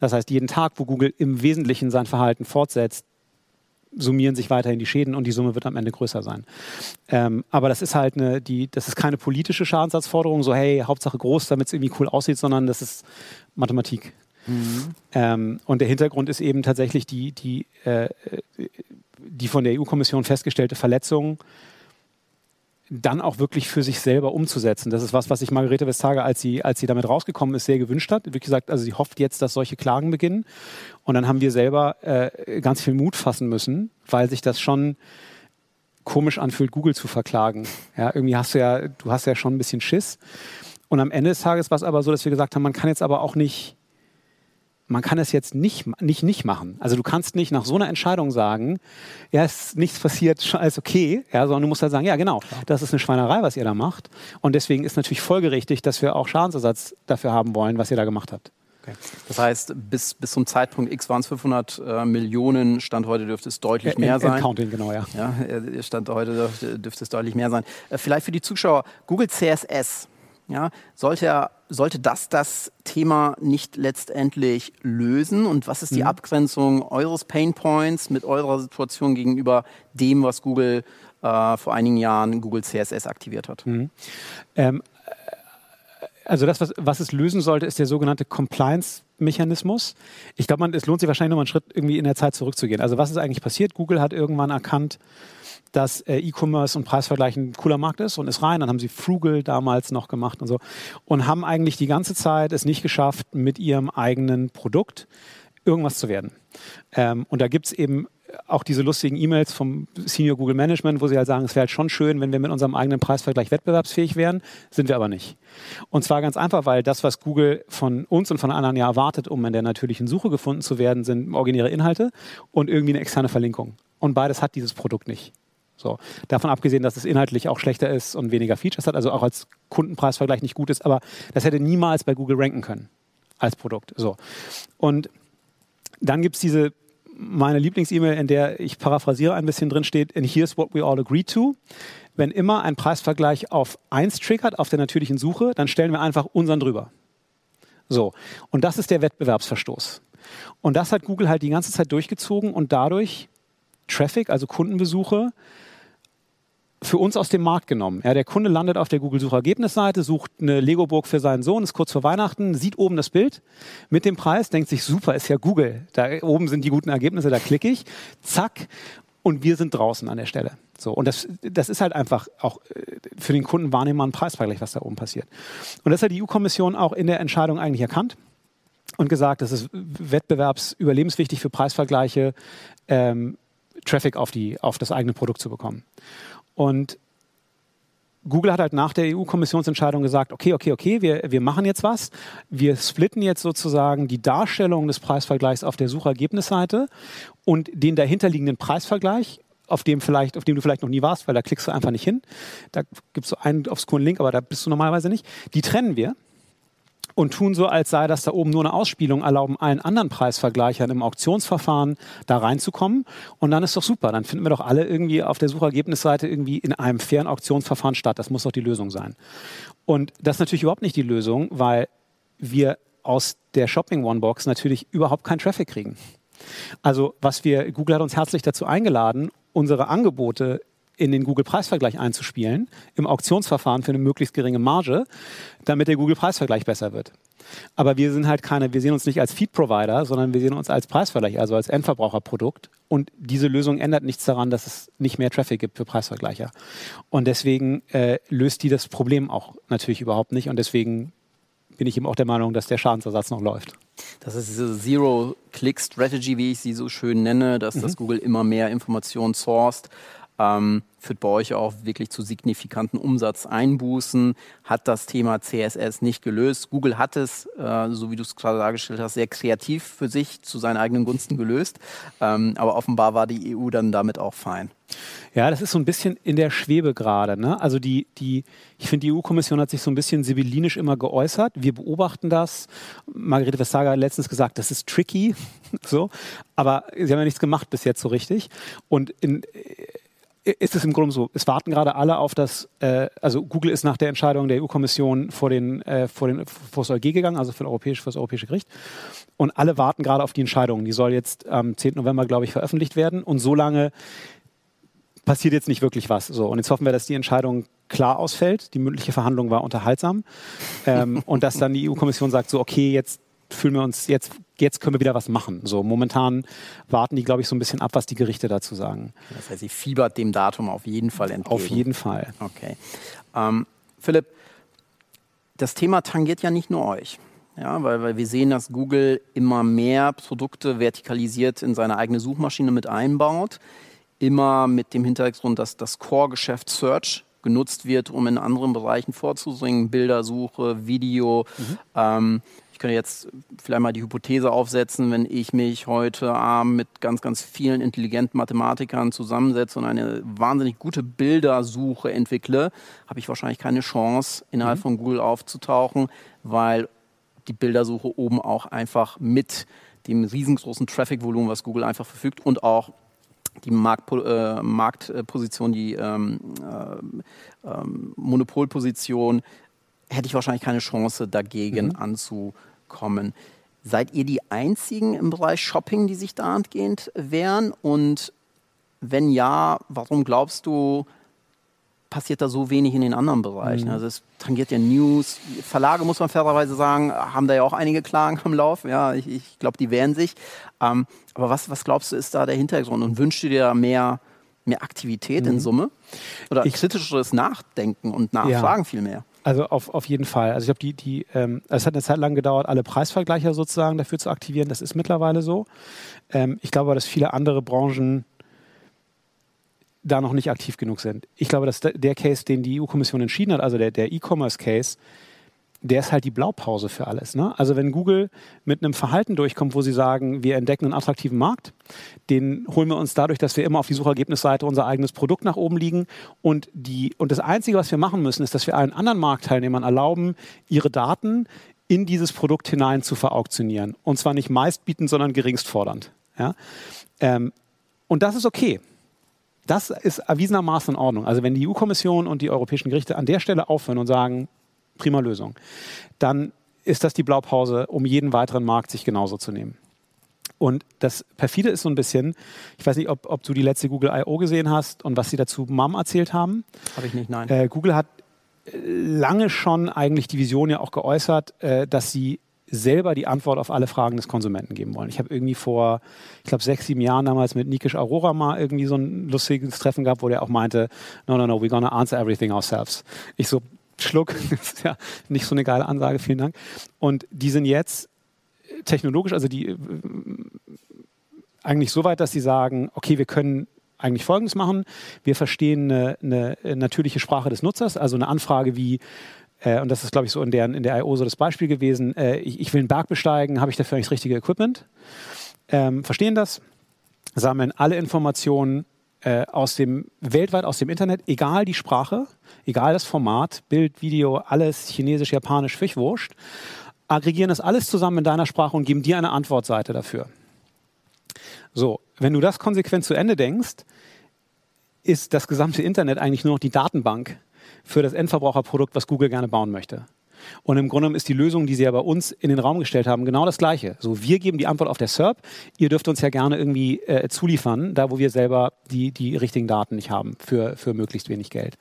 Das heißt, jeden Tag, wo Google im Wesentlichen sein Verhalten fortsetzt, summieren sich weiterhin die Schäden und die Summe wird am Ende größer sein. Ähm, aber das ist halt eine, die, das ist keine politische Schadensersatzforderung, so hey, Hauptsache groß, damit es irgendwie cool aussieht, sondern das ist Mathematik. Mhm. Ähm, und der Hintergrund ist eben tatsächlich die, die, äh, die von der EU-Kommission festgestellte Verletzung dann auch wirklich für sich selber umzusetzen. Das ist was, was sich Margarete Vestager, als sie, als sie damit rausgekommen ist, sehr gewünscht hat. Wie gesagt, also sie hofft jetzt, dass solche Klagen beginnen. Und dann haben wir selber äh, ganz viel Mut fassen müssen, weil sich das schon komisch anfühlt, Google zu verklagen. Ja, irgendwie hast du ja, du hast ja schon ein bisschen Schiss. Und am Ende des Tages war es aber so, dass wir gesagt haben, man kann jetzt aber auch nicht man kann es jetzt nicht, nicht, nicht machen. Also du kannst nicht nach so einer Entscheidung sagen, ja, ist nichts passiert, alles okay, ja, sondern du musst halt sagen, ja, genau, das ist eine Schweinerei, was ihr da macht. Und deswegen ist natürlich folgerichtig, dass wir auch Schadensersatz dafür haben wollen, was ihr da gemacht habt. Okay. Das heißt, bis, bis zum Zeitpunkt X waren es 500 äh, Millionen, Stand heute dürfte es deutlich mehr sein. Counting, genau, ja. ja Stand heute dürfte, dürfte es deutlich mehr sein. Äh, vielleicht für die Zuschauer, Google CSS, ja, sollte, sollte das das Thema nicht letztendlich lösen? Und was ist die mhm. Abgrenzung eures Painpoints mit eurer Situation gegenüber dem, was Google äh, vor einigen Jahren Google CSS aktiviert hat? Mhm. Ähm, also das, was, was es lösen sollte, ist der sogenannte Compliance-Mechanismus. Ich glaube, es lohnt sich wahrscheinlich noch mal einen Schritt irgendwie in der Zeit zurückzugehen. Also was ist eigentlich passiert? Google hat irgendwann erkannt, dass äh, E-Commerce und Preisvergleich ein cooler Markt ist und ist rein. Dann haben sie Frugal damals noch gemacht und so und haben eigentlich die ganze Zeit es nicht geschafft, mit ihrem eigenen Produkt irgendwas zu werden. Ähm, und da gibt es eben auch diese lustigen E-Mails vom Senior Google Management, wo sie halt sagen, es wäre halt schon schön, wenn wir mit unserem eigenen Preisvergleich wettbewerbsfähig wären, sind wir aber nicht. Und zwar ganz einfach, weil das, was Google von uns und von anderen ja erwartet, um in der natürlichen Suche gefunden zu werden, sind originäre Inhalte und irgendwie eine externe Verlinkung. Und beides hat dieses Produkt nicht. So. Davon abgesehen, dass es inhaltlich auch schlechter ist und weniger Features hat, also auch als Kundenpreisvergleich nicht gut ist, aber das hätte niemals bei Google ranken können als Produkt. So. Und dann gibt es diese meine Lieblings-E-Mail, in der ich paraphrasiere ein bisschen drin steht, and here's what we all agree to. Wenn immer ein Preisvergleich auf 1 triggert, auf der natürlichen Suche, dann stellen wir einfach unseren drüber. So. Und das ist der Wettbewerbsverstoß. Und das hat Google halt die ganze Zeit durchgezogen und dadurch Traffic, also Kundenbesuche, für uns aus dem Markt genommen. Ja, der Kunde landet auf der Google-Suchergebnisseite, sucht eine Lego-Burg für seinen Sohn, ist kurz vor Weihnachten, sieht oben das Bild mit dem Preis, denkt sich, super, ist ja Google. Da oben sind die guten Ergebnisse, da klicke ich. Zack. Und wir sind draußen an der Stelle. So, und das, das ist halt einfach auch äh, für den Kunden wahrnehmbar ein Preisvergleich, was da oben passiert. Und das hat die EU-Kommission auch in der Entscheidung eigentlich erkannt und gesagt, das ist wettbewerbsüberlebenswichtig für Preisvergleiche, ähm, Traffic auf, die, auf das eigene Produkt zu bekommen. Und Google hat halt nach der EU-Kommissionsentscheidung gesagt, okay, okay, okay, wir, wir machen jetzt was. Wir splitten jetzt sozusagen die Darstellung des Preisvergleichs auf der Suchergebnisseite und den dahinterliegenden Preisvergleich, auf dem, vielleicht, auf dem du vielleicht noch nie warst, weil da klickst du einfach nicht hin. Da gibt es so einen obskuren Link, aber da bist du normalerweise nicht. Die trennen wir und tun so, als sei das da oben nur eine Ausspielung, erlauben allen anderen Preisvergleichern im Auktionsverfahren da reinzukommen. Und dann ist doch super. Dann finden wir doch alle irgendwie auf der Suchergebnisseite irgendwie in einem fairen Auktionsverfahren statt. Das muss doch die Lösung sein. Und das ist natürlich überhaupt nicht die Lösung, weil wir aus der Shopping One Box natürlich überhaupt keinen Traffic kriegen. Also was wir, Google hat uns herzlich dazu eingeladen, unsere Angebote in den Google-Preisvergleich einzuspielen, im Auktionsverfahren für eine möglichst geringe Marge, damit der Google-Preisvergleich besser wird. Aber wir sind halt keine, wir sehen uns nicht als Feed-Provider, sondern wir sehen uns als Preisvergleich, also als Endverbraucherprodukt. Und diese Lösung ändert nichts daran, dass es nicht mehr Traffic gibt für Preisvergleicher. Und deswegen äh, löst die das Problem auch natürlich überhaupt nicht. Und deswegen bin ich eben auch der Meinung, dass der Schadensersatz noch läuft. Das ist diese Zero-Click-Strategy, wie ich sie so schön nenne, dass mhm. das Google immer mehr Informationen sourced ähm, führt bei euch auch wirklich zu signifikanten Umsatzeinbußen, hat das Thema CSS nicht gelöst. Google hat es, äh, so wie du es gerade dargestellt hast, sehr kreativ für sich zu seinen eigenen Gunsten gelöst. Ähm, aber offenbar war die EU dann damit auch fein. Ja, das ist so ein bisschen in der Schwebe gerade. Ne? Also die, die, ich finde, die EU-Kommission hat sich so ein bisschen sibyllinisch immer geäußert. Wir beobachten das. Margarete Vestager hat letztens gesagt, das ist tricky. *laughs* so. Aber sie haben ja nichts gemacht bis jetzt so richtig. Und in, ist es im Grunde so, es warten gerade alle auf das, äh, also Google ist nach der Entscheidung der EU-Kommission vor, äh, vor, vor das EuG gegangen, also für, Europäisch, für das Europäische Gericht. Und alle warten gerade auf die Entscheidung. Die soll jetzt am 10. November, glaube ich, veröffentlicht werden. Und so lange passiert jetzt nicht wirklich was. So, und jetzt hoffen wir, dass die Entscheidung klar ausfällt. Die mündliche Verhandlung war unterhaltsam. ähm, und dass dann die EU-Kommission sagt, so, okay, jetzt fühlen wir uns, jetzt, jetzt können wir wieder was machen. So, momentan warten die, glaube ich, so ein bisschen ab, was die Gerichte dazu sagen. Das heißt, sie fiebert dem Datum auf jeden Fall entgegen. Auf jeden Fall. Okay. Ähm, Philipp, das Thema tangiert ja nicht nur euch. Ja, weil, weil wir sehen, dass Google immer mehr Produkte vertikalisiert in seine eigene Suchmaschine mit einbaut. Immer mit dem Hintergrund, dass das Core-Geschäft Search genutzt wird, um in anderen Bereichen vorzudringen, Bildersuche, Video. Mhm. Ähm, ich könnte jetzt vielleicht mal die Hypothese aufsetzen, wenn ich mich heute Abend mit ganz, ganz vielen intelligenten Mathematikern zusammensetze und eine wahnsinnig gute Bildersuche entwickle, habe ich wahrscheinlich keine Chance, innerhalb mhm. von Google aufzutauchen, weil die Bildersuche oben auch einfach mit dem riesengroßen Traffic-Volumen, was Google einfach verfügt und auch die Markt, äh, Marktposition, die ähm, äh, äh, Monopolposition, hätte ich wahrscheinlich keine Chance dagegen mhm. anzu, kommen. Seid ihr die Einzigen im Bereich Shopping, die sich da entgehend wehren? Und wenn ja, warum glaubst du, passiert da so wenig in den anderen Bereichen? Mhm. Also es tangiert ja News. Verlage, muss man fairerweise sagen, haben da ja auch einige Klagen am Lauf. Ja, ich, ich glaube, die wehren sich. Ähm, aber was, was glaubst du, ist da der Hintergrund? Und wünschst du dir mehr, mehr Aktivität mhm. in Summe? Oder ich, kritischeres Nachdenken und Nachfragen ja. vielmehr? Also auf, auf jeden Fall. Also ich glaube, die, die, ähm, es hat eine Zeit lang gedauert, alle Preisvergleicher sozusagen dafür zu aktivieren. Das ist mittlerweile so. Ähm, ich glaube, dass viele andere Branchen da noch nicht aktiv genug sind. Ich glaube, dass der Case, den die EU-Kommission entschieden hat, also der, der E-Commerce-Case, der ist halt die Blaupause für alles. Ne? Also wenn Google mit einem Verhalten durchkommt, wo sie sagen, wir entdecken einen attraktiven Markt, den holen wir uns dadurch, dass wir immer auf die Suchergebnisseite unser eigenes Produkt nach oben liegen und, die, und das Einzige, was wir machen müssen, ist, dass wir allen anderen Marktteilnehmern erlauben, ihre Daten in dieses Produkt hinein zu verauktionieren. Und zwar nicht meistbietend, sondern geringst fordernd. Ja? Ähm, und das ist okay. Das ist erwiesenermaßen in Ordnung. Also wenn die EU-Kommission und die europäischen Gerichte an der Stelle aufhören und sagen, prima Lösung, dann ist das die Blaupause, um jeden weiteren Markt sich genauso zu nehmen. Und das perfide ist so ein bisschen, ich weiß nicht, ob, ob du die letzte Google I.O. gesehen hast und was sie dazu MAM erzählt haben. Habe ich nicht, nein. Äh, Google hat lange schon eigentlich die Vision ja auch geäußert, äh, dass sie selber die Antwort auf alle Fragen des Konsumenten geben wollen. Ich habe irgendwie vor, ich glaube, sechs, sieben Jahren damals mit Nikish Aurora mal irgendwie so ein lustiges Treffen gehabt, wo der auch meinte, no, no, no, we're gonna answer everything ourselves. Ich so, Schluck, *laughs* das ist ja nicht so eine geile Ansage, vielen Dank. Und die sind jetzt technologisch, also die äh, eigentlich so weit, dass sie sagen, okay, wir können eigentlich Folgendes machen. Wir verstehen eine, eine natürliche Sprache des Nutzers, also eine Anfrage wie, äh, und das ist, glaube ich, so in der, in der I.O. so das Beispiel gewesen, äh, ich, ich, will einen Berg besteigen, habe ich dafür eigentlich das richtige Equipment? Ähm, verstehen das, sammeln alle Informationen äh, aus dem, weltweit aus dem Internet, egal die Sprache, egal das Format, Bild, Video, alles chinesisch, japanisch, Fischwurscht, aggregieren das alles zusammen in deiner Sprache und geben dir eine Antwortseite dafür. So, wenn du das konsequent zu Ende denkst, ist das gesamte Internet eigentlich nur noch die Datenbank für das Endverbraucherprodukt, was Google gerne bauen möchte. Und im Grunde genommen ist die Lösung, die sie ja bei uns in den Raum gestellt haben, genau das Gleiche. So, wir geben die Antwort auf der SERP. Ihr dürft uns ja gerne irgendwie äh, zuliefern, da wo wir selber die, die richtigen Daten nicht haben, für, für möglichst wenig Geld.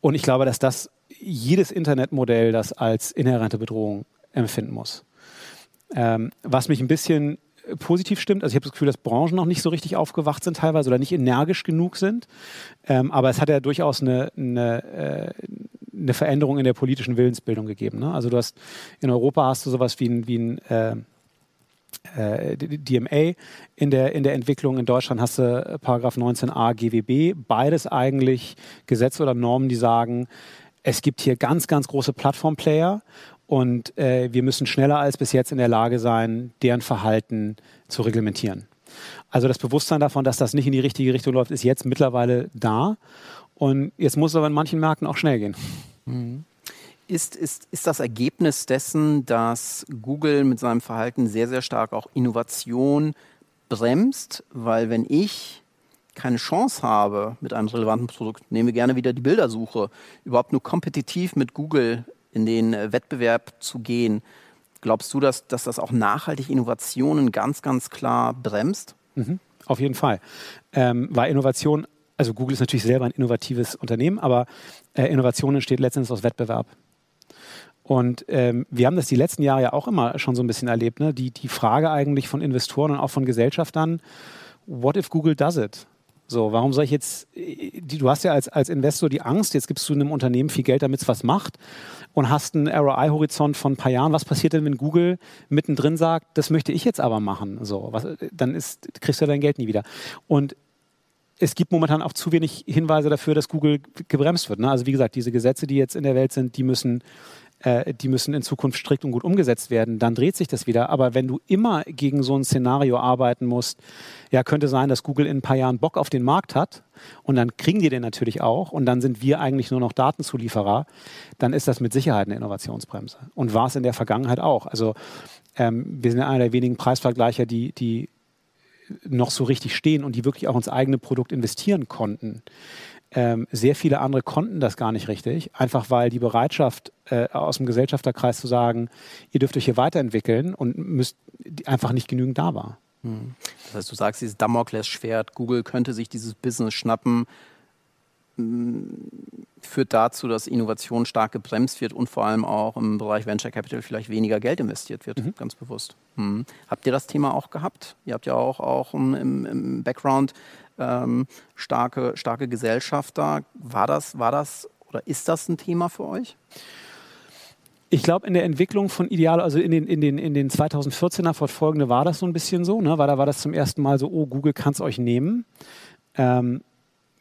Und ich glaube, dass das jedes Internetmodell das als inhärente Bedrohung empfinden muss. Ähm, was mich ein bisschen positiv stimmt. Also ich habe das Gefühl, dass Branchen noch nicht so richtig aufgewacht sind teilweise oder nicht energisch genug sind. Ähm, aber es hat ja durchaus eine, eine, äh, eine, Veränderung in der politischen Willensbildung gegeben. Ne? Also du hast in Europa hast du sowas wie ein, wie ein äh, äh DMA in der, in der Entwicklung. In Deutschland hast du Paragraph 19a GWB. Beides eigentlich Gesetze oder Normen, die sagen, es gibt hier ganz, ganz große Plattformplayer und äh, wir müssen schneller als bis jetzt in der Lage sein, deren Verhalten zu reglementieren. Also das Bewusstsein davon, dass das nicht in die richtige Richtung läuft, ist jetzt mittlerweile da. Und jetzt muss es aber in manchen Märkten auch schnell gehen. Mhm. Ist, ist, ist das Ergebnis dessen, dass Google mit seinem Verhalten sehr, sehr stark auch Innovation bremst? Weil wenn ich keine Chance habe mit einem relevanten Produkt, nehmen wir gerne wieder die Bildersuche, überhaupt nur kompetitiv mit Google in den äh, Wettbewerb zu gehen. Glaubst du, dass, dass das auch nachhaltig Innovationen ganz, ganz klar bremst? Mhm, auf jeden Fall. Ähm, weil Innovation, also Google ist natürlich selber ein innovatives Unternehmen, aber äh, Innovation entsteht letztendlich aus Wettbewerb. Und ähm, wir haben das die letzten Jahre ja auch immer schon so ein bisschen erlebt. Ne? Die, die Frage eigentlich von Investoren und auch von Gesellschaftern, what if Google does it? So, warum soll ich jetzt, du hast ja als, als Investor die Angst, jetzt gibst du einem Unternehmen viel Geld, damit es was macht und hast einen ROI-Horizont von ein paar Jahren. Was passiert denn, wenn Google mittendrin sagt, das möchte ich jetzt aber machen? So, was, dann ist, kriegst du dein Geld nie wieder. Und es gibt momentan auch zu wenig Hinweise dafür, dass Google gebremst wird. Ne? Also wie gesagt, diese Gesetze, die jetzt in der Welt sind, die müssen äh, die müssen in Zukunft strikt und gut umgesetzt werden, dann dreht sich das wieder. Aber wenn du immer gegen so ein Szenario arbeiten musst, ja, könnte sein, dass Google in ein paar Jahren Bock auf den Markt hat und dann kriegen die den natürlich auch und dann sind wir eigentlich nur noch Datenzulieferer, dann ist das mit Sicherheit eine Innovationsbremse. Und war es in der Vergangenheit auch. Also ähm, wir sind einer der wenigen Preisvergleicher, die, die noch so richtig stehen und die wirklich auch ins eigene Produkt investieren konnten. Ähm, sehr viele andere konnten das gar nicht richtig, einfach weil die Bereitschaft äh, aus dem Gesellschafterkreis zu sagen, ihr dürft euch hier weiterentwickeln und müsst einfach nicht genügend da war. Hm. Das heißt, du sagst, dieses Damoklesschwert, Google könnte sich dieses Business schnappen, führt dazu, dass Innovation stark gebremst wird und vor allem auch im Bereich Venture Capital vielleicht weniger Geld investiert wird, mhm. ganz bewusst. Hm. Habt ihr das Thema auch gehabt? Ihr habt ja auch, auch im, im Background ähm, starke, starke Gesellschafter. War das, war das oder ist das ein Thema für euch? Ich glaube, in der Entwicklung von Idealo, also in den, in den, in den 2014er fortfolgende war das so ein bisschen so, ne? weil da war das zum ersten Mal so, oh, Google kann es euch nehmen. Ähm,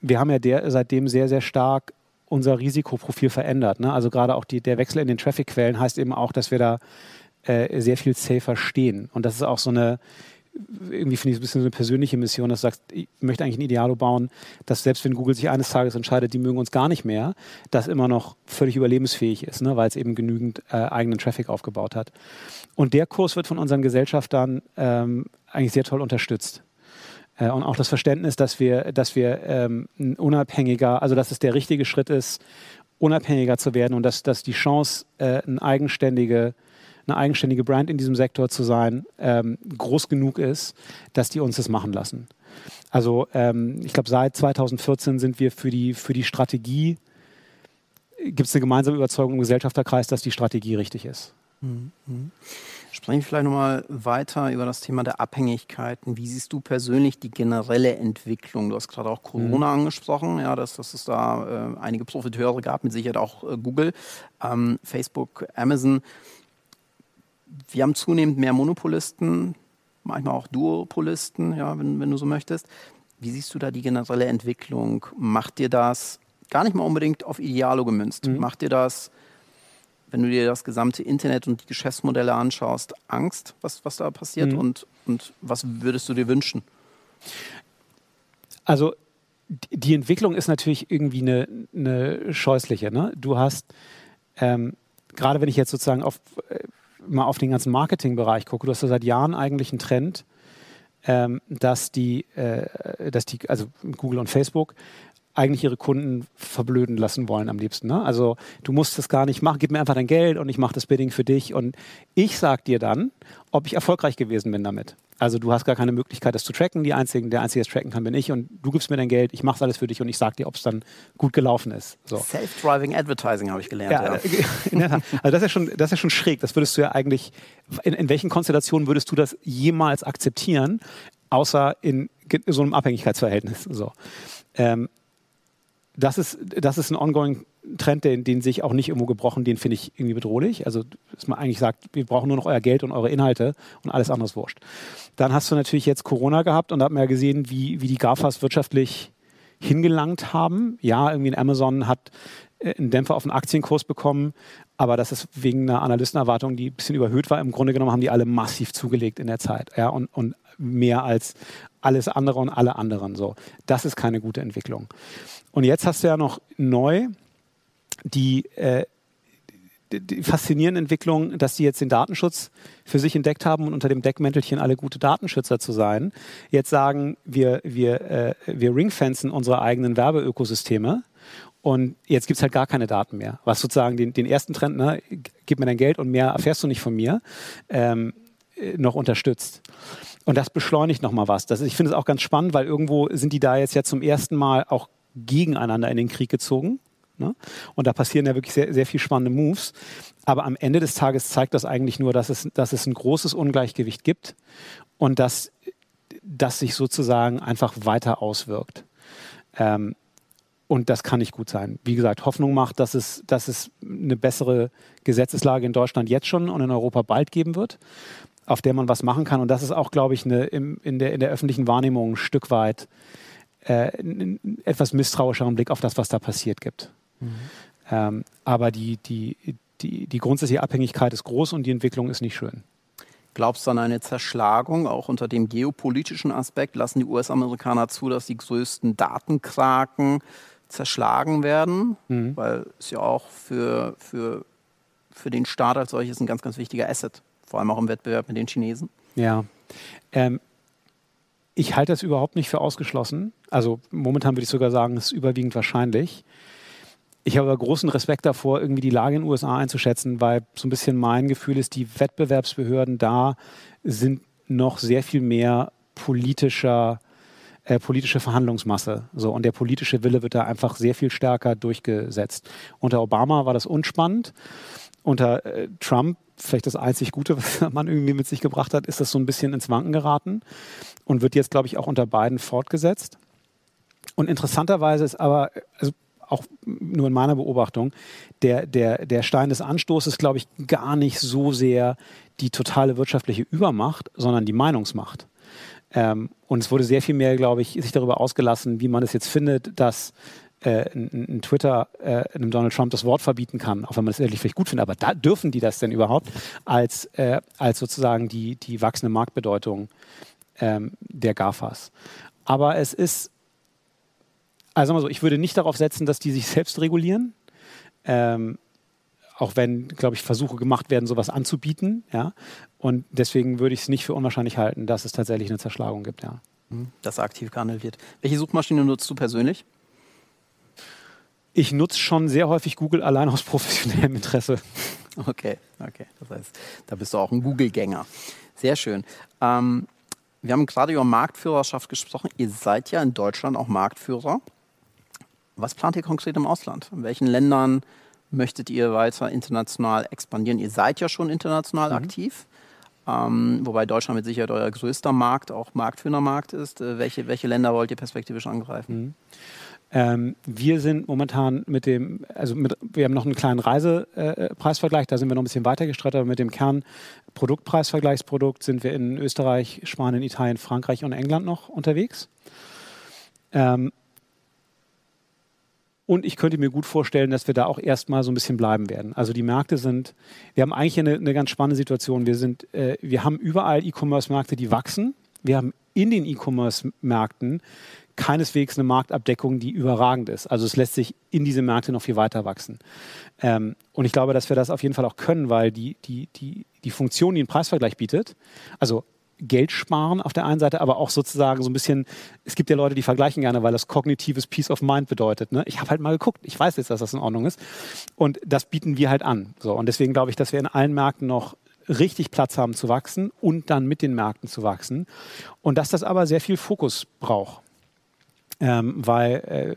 wir haben ja der, seitdem sehr, sehr stark unser Risikoprofil verändert. Ne? Also gerade auch die, der Wechsel in den Traffic-Quellen heißt eben auch, dass wir da äh, sehr viel safer stehen. Und das ist auch so eine, irgendwie finde ich es ein bisschen so eine persönliche Mission, dass du sagst, ich möchte eigentlich ein Idealo bauen, dass selbst wenn Google sich eines Tages entscheidet, die mögen uns gar nicht mehr, das immer noch völlig überlebensfähig ist, ne? weil es eben genügend äh, eigenen Traffic aufgebaut hat. Und der Kurs wird von unseren Gesellschaftern ähm, eigentlich sehr toll unterstützt. Äh, und auch das Verständnis, dass wir, dass wir ähm, unabhängiger, also dass es der richtige Schritt ist, unabhängiger zu werden und dass, dass die Chance, äh, eine eigenständige eine eigenständige Brand in diesem Sektor zu sein, ähm, groß genug ist, dass die uns das machen lassen. Also ähm, ich glaube, seit 2014 sind wir für die, für die Strategie, gibt es eine gemeinsame Überzeugung im Gesellschafterkreis, dass die Strategie richtig ist. Mhm. Sprechen wir vielleicht nochmal weiter über das Thema der Abhängigkeiten. Wie siehst du persönlich die generelle Entwicklung? Du hast gerade auch Corona mhm. angesprochen, ja, dass, dass es da äh, einige Profiteure gab, mit Sicherheit auch äh, Google, ähm, Facebook, Amazon wir haben zunehmend mehr Monopolisten, manchmal auch Duopolisten, ja, wenn, wenn du so möchtest. Wie siehst du da die generelle Entwicklung? Macht dir das gar nicht mal unbedingt auf Idealo gemünzt? Mhm. Macht dir das, wenn du dir das gesamte Internet und die Geschäftsmodelle anschaust, Angst, was, was da passiert? Mhm. Und, und was würdest du dir wünschen? Also die Entwicklung ist natürlich irgendwie eine, eine scheußliche. Ne? Du hast, ähm, gerade wenn ich jetzt sozusagen auf äh, mal auf den ganzen Marketingbereich gucke, du hast ja seit Jahren eigentlich einen Trend, ähm, dass die, äh, dass die, also Google und Facebook eigentlich ihre Kunden verblöden lassen wollen am liebsten. Ne? Also du musst das gar nicht machen, gib mir einfach dein Geld und ich mache das Bidding für dich und ich sag dir dann, ob ich erfolgreich gewesen bin damit. Also du hast gar keine Möglichkeit, das zu tracken. Die einzigen, der Einzige, der es tracken kann, bin ich und du gibst mir dein Geld, ich mache alles für dich und ich sag dir, ob es dann gut gelaufen ist. So. Self-driving Advertising habe ich gelernt. Ja, ja. *laughs* also das ist, schon, das ist schon schräg. Das würdest du ja eigentlich, in, in welchen Konstellationen würdest du das jemals akzeptieren, außer in so einem Abhängigkeitsverhältnis? So. Ähm, das ist, das ist ein ongoing Trend, den, den sehe ich auch nicht irgendwo gebrochen, den finde ich irgendwie bedrohlich. Also, dass man eigentlich sagt, wir brauchen nur noch euer Geld und eure Inhalte und alles andere ist wurscht. Dann hast du natürlich jetzt Corona gehabt und da hat man ja gesehen, wie, wie die GAFAs wirtschaftlich hingelangt haben. Ja, irgendwie Amazon hat äh, einen Dämpfer auf den Aktienkurs bekommen, aber das ist wegen einer Analystenerwartung, die ein bisschen überhöht war. Im Grunde genommen haben die alle massiv zugelegt in der Zeit. Ja, und, und mehr als alles andere und alle anderen. So. Das ist keine gute Entwicklung. Und jetzt hast du ja noch neu die, äh, die faszinierende Entwicklung, dass sie jetzt den Datenschutz für sich entdeckt haben und unter dem Deckmäntelchen alle gute Datenschützer zu sein, jetzt sagen, wir, wir, äh, wir ringfenzen unsere eigenen Werbeökosysteme und jetzt gibt es halt gar keine Daten mehr. Was sozusagen den, den ersten Trend, ne, gib mir dein Geld und mehr erfährst du nicht von mir, ähm, äh, noch unterstützt. Und das beschleunigt nochmal was. Das, ich finde es auch ganz spannend, weil irgendwo sind die da jetzt ja zum ersten Mal auch gegeneinander in den Krieg gezogen. Ne? Und da passieren ja wirklich sehr, sehr viel spannende Moves. Aber am Ende des Tages zeigt das eigentlich nur, dass es, dass es ein großes Ungleichgewicht gibt und dass das sich sozusagen einfach weiter auswirkt. Ähm, und das kann nicht gut sein. Wie gesagt, Hoffnung macht, dass es, dass es eine bessere Gesetzeslage in Deutschland jetzt schon und in Europa bald geben wird, auf der man was machen kann. Und das ist auch, glaube ich, eine, im, in, der, in der öffentlichen Wahrnehmung ein Stück weit äh, einen etwas misstrauischeren Blick auf das, was da passiert gibt. Mhm. Ähm, aber die, die, die, die grundsätzliche Abhängigkeit ist groß und die Entwicklung ist nicht schön. Glaubst du an eine Zerschlagung, auch unter dem geopolitischen Aspekt? Lassen die US-Amerikaner zu, dass die größten Datenkraken zerschlagen werden? Mhm. Weil es ja auch für, für, für den Staat als solches ein ganz, ganz wichtiger Asset, vor allem auch im Wettbewerb mit den Chinesen. Ja. Ähm, ich halte das überhaupt nicht für ausgeschlossen. Also momentan würde ich sogar sagen, es ist überwiegend wahrscheinlich. Ich habe aber großen Respekt davor, irgendwie die Lage in den USA einzuschätzen, weil so ein bisschen mein Gefühl ist, die Wettbewerbsbehörden da sind noch sehr viel mehr politischer, äh, politische Verhandlungsmasse. So, und der politische Wille wird da einfach sehr viel stärker durchgesetzt. Unter Obama war das unspannend. Unter äh, Trump, vielleicht das einzig Gute, *laughs* was der Mann irgendwie mit sich gebracht hat, ist das so ein bisschen ins Wanken geraten und wird jetzt, glaube ich, auch unter beiden fortgesetzt. Und interessanterweise ist aber, also auch nur in meiner Beobachtung, der, der, der Stein des Anstoßes, glaube ich, gar nicht so sehr die totale wirtschaftliche Übermacht, sondern die Meinungsmacht. Ähm, und es wurde sehr viel mehr, glaube ich, sich darüber ausgelassen, wie man es jetzt findet, dass äh, ein, Twitter äh, einem Donald Trump das Wort verbieten kann, auch wenn man es ehrlich vielleicht gut findet, aber da dürfen die das denn überhaupt als, äh, als sozusagen die, die wachsende Marktbedeutung ähm, der GAFAs. Aber es ist, also mal so, ich würde nicht darauf setzen, dass die sich *laughs* selbst regulieren. Ähm, auch wenn, glaube ich, Versuche gemacht werden, sowas anzubieten. Ja? Und deswegen würde ich es nicht für unwahrscheinlich halten, dass es tatsächlich eine Zerschlagung gibt. Ja. Mhm. Dass aktiv gehandelt wird. Welche Suchmaschine nutzt du persönlich? Ich nutze schon sehr häufig Google allein aus professionellem Interesse. Okay, okay. Das heißt, da bist du auch ein Google-Gänger. Sehr schön. Ähm, wir haben gerade über Marktführerschaft gesprochen. Ihr seid ja in Deutschland auch Marktführer. Was plant ihr konkret im Ausland? In welchen Ländern möchtet ihr weiter international expandieren? Ihr seid ja schon international mhm. aktiv. Ähm, wobei Deutschland mit Sicherheit euer größter Markt, auch marktführender Markt ist. Äh, welche, welche Länder wollt ihr perspektivisch angreifen? Mhm. Ähm, wir sind momentan mit dem, also mit, wir haben noch einen kleinen Reisepreisvergleich, äh, da sind wir noch ein bisschen weiter gestreut, aber mit dem Kernproduktpreisvergleichsprodukt sind wir in Österreich, Spanien, Italien, Frankreich und England noch unterwegs. Ähm, und ich könnte mir gut vorstellen, dass wir da auch erstmal so ein bisschen bleiben werden. Also die Märkte sind, wir haben eigentlich eine, eine ganz spannende Situation. Wir, sind, äh, wir haben überall E-Commerce-Märkte, die wachsen. Wir haben in den E-Commerce-Märkten keineswegs eine Marktabdeckung, die überragend ist. Also es lässt sich in diese Märkte noch viel weiter wachsen. Ähm, und ich glaube, dass wir das auf jeden Fall auch können, weil die, die, die, die Funktion, die ein Preisvergleich bietet, also Geld sparen auf der einen Seite, aber auch sozusagen so ein bisschen, es gibt ja Leute, die vergleichen gerne, weil das kognitives Peace of Mind bedeutet. Ne? Ich habe halt mal geguckt, ich weiß jetzt, dass das in Ordnung ist. Und das bieten wir halt an. So, und deswegen glaube ich, dass wir in allen Märkten noch richtig Platz haben zu wachsen und dann mit den Märkten zu wachsen. Und dass das aber sehr viel Fokus braucht ähm, weil äh,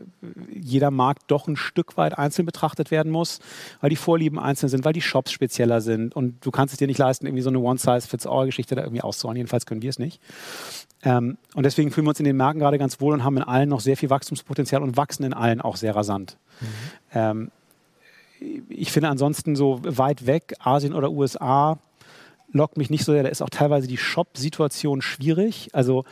jeder Markt doch ein Stück weit einzeln betrachtet werden muss, weil die Vorlieben einzeln sind, weil die Shops spezieller sind und du kannst es dir nicht leisten, irgendwie so eine One-Size-Fits-All-Geschichte da irgendwie auszuhauen. Jedenfalls können wir es nicht. Ähm, und deswegen fühlen wir uns in den Märkten gerade ganz wohl und haben in allen noch sehr viel Wachstumspotenzial und wachsen in allen auch sehr rasant. Mhm. Ähm, ich finde ansonsten so weit weg, Asien oder USA, lockt mich nicht so sehr. Da ist auch teilweise die Shop-Situation schwierig. Also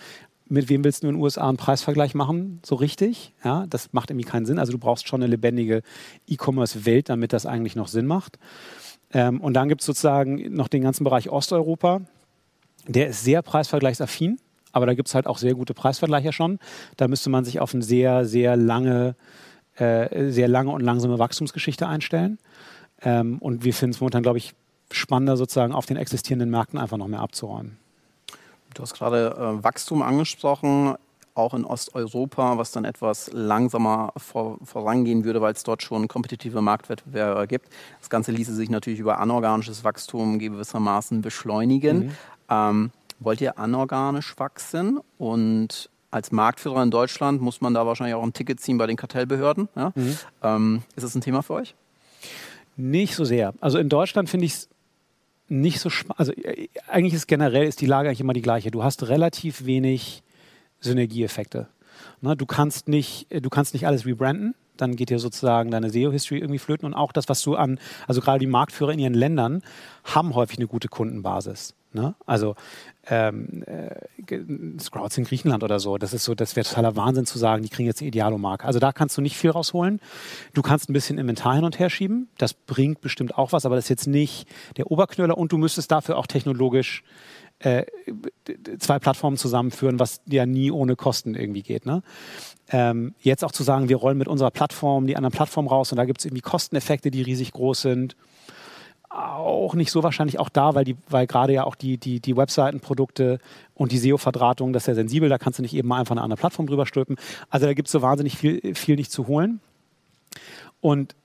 mit wem willst du in den USA einen Preisvergleich machen, so richtig? Ja, das macht irgendwie keinen Sinn. Also du brauchst schon eine lebendige E-Commerce-Welt, damit das eigentlich noch Sinn macht. Ähm, und dann gibt es sozusagen noch den ganzen Bereich Osteuropa. Der ist sehr preisvergleichsaffin, aber da gibt es halt auch sehr gute Preisvergleiche schon. Da müsste man sich auf eine sehr, sehr lange, äh, sehr lange und langsame Wachstumsgeschichte einstellen. Ähm, und wir finden es momentan, glaube ich, spannender, sozusagen auf den existierenden Märkten einfach noch mehr abzuräumen. Du hast gerade äh, Wachstum angesprochen, auch in Osteuropa, was dann etwas langsamer vor, vorangehen würde, weil es dort schon kompetitive Marktwettbewerber gibt. Das Ganze ließe sich natürlich über anorganisches Wachstum gewissermaßen beschleunigen. Mhm. Ähm, wollt ihr anorganisch wachsen? Und als Marktführer in Deutschland muss man da wahrscheinlich auch ein Ticket ziehen bei den Kartellbehörden. Ja? Mhm. Ähm, ist das ein Thema für euch? Nicht so sehr. Also in Deutschland finde ich es nicht so. Also äh, eigentlich ist generell ist die Lage eigentlich immer die gleiche. Du hast relativ wenig Synergieeffekte. Ne, du kannst nicht, äh, du kannst nicht alles rebranden. Dann geht dir sozusagen deine SEO-History irgendwie flöten und auch das, was du an, also gerade die Marktführer in ihren Ländern haben häufig eine gute Kundenbasis. Ne? Also ähm, äh, Scrouts in Griechenland oder so, das ist so, das wäre totaler Wahnsinn zu sagen, die kriegen jetzt eine Idealo-Marke. Also da kannst du nicht viel rausholen. Du kannst ein bisschen Inventar hin und her schieben, das bringt bestimmt auch was, aber das ist jetzt nicht der Oberknüller und du müsstest dafür auch technologisch äh, zwei Plattformen zusammenführen, was ja nie ohne Kosten irgendwie geht. Ne? Ähm, jetzt auch zu sagen, wir rollen mit unserer Plattform die anderen Plattformen raus und da gibt es irgendwie Kosteneffekte, die riesig groß sind auch nicht so wahrscheinlich auch da, weil, die, weil gerade ja auch die, die, die Webseitenprodukte und die SEO-Verdrahtung, das ist ja sensibel, da kannst du nicht eben mal einfach eine andere Plattform drüber stülpen. Also da gibt es so wahnsinnig viel, viel nicht zu holen. Und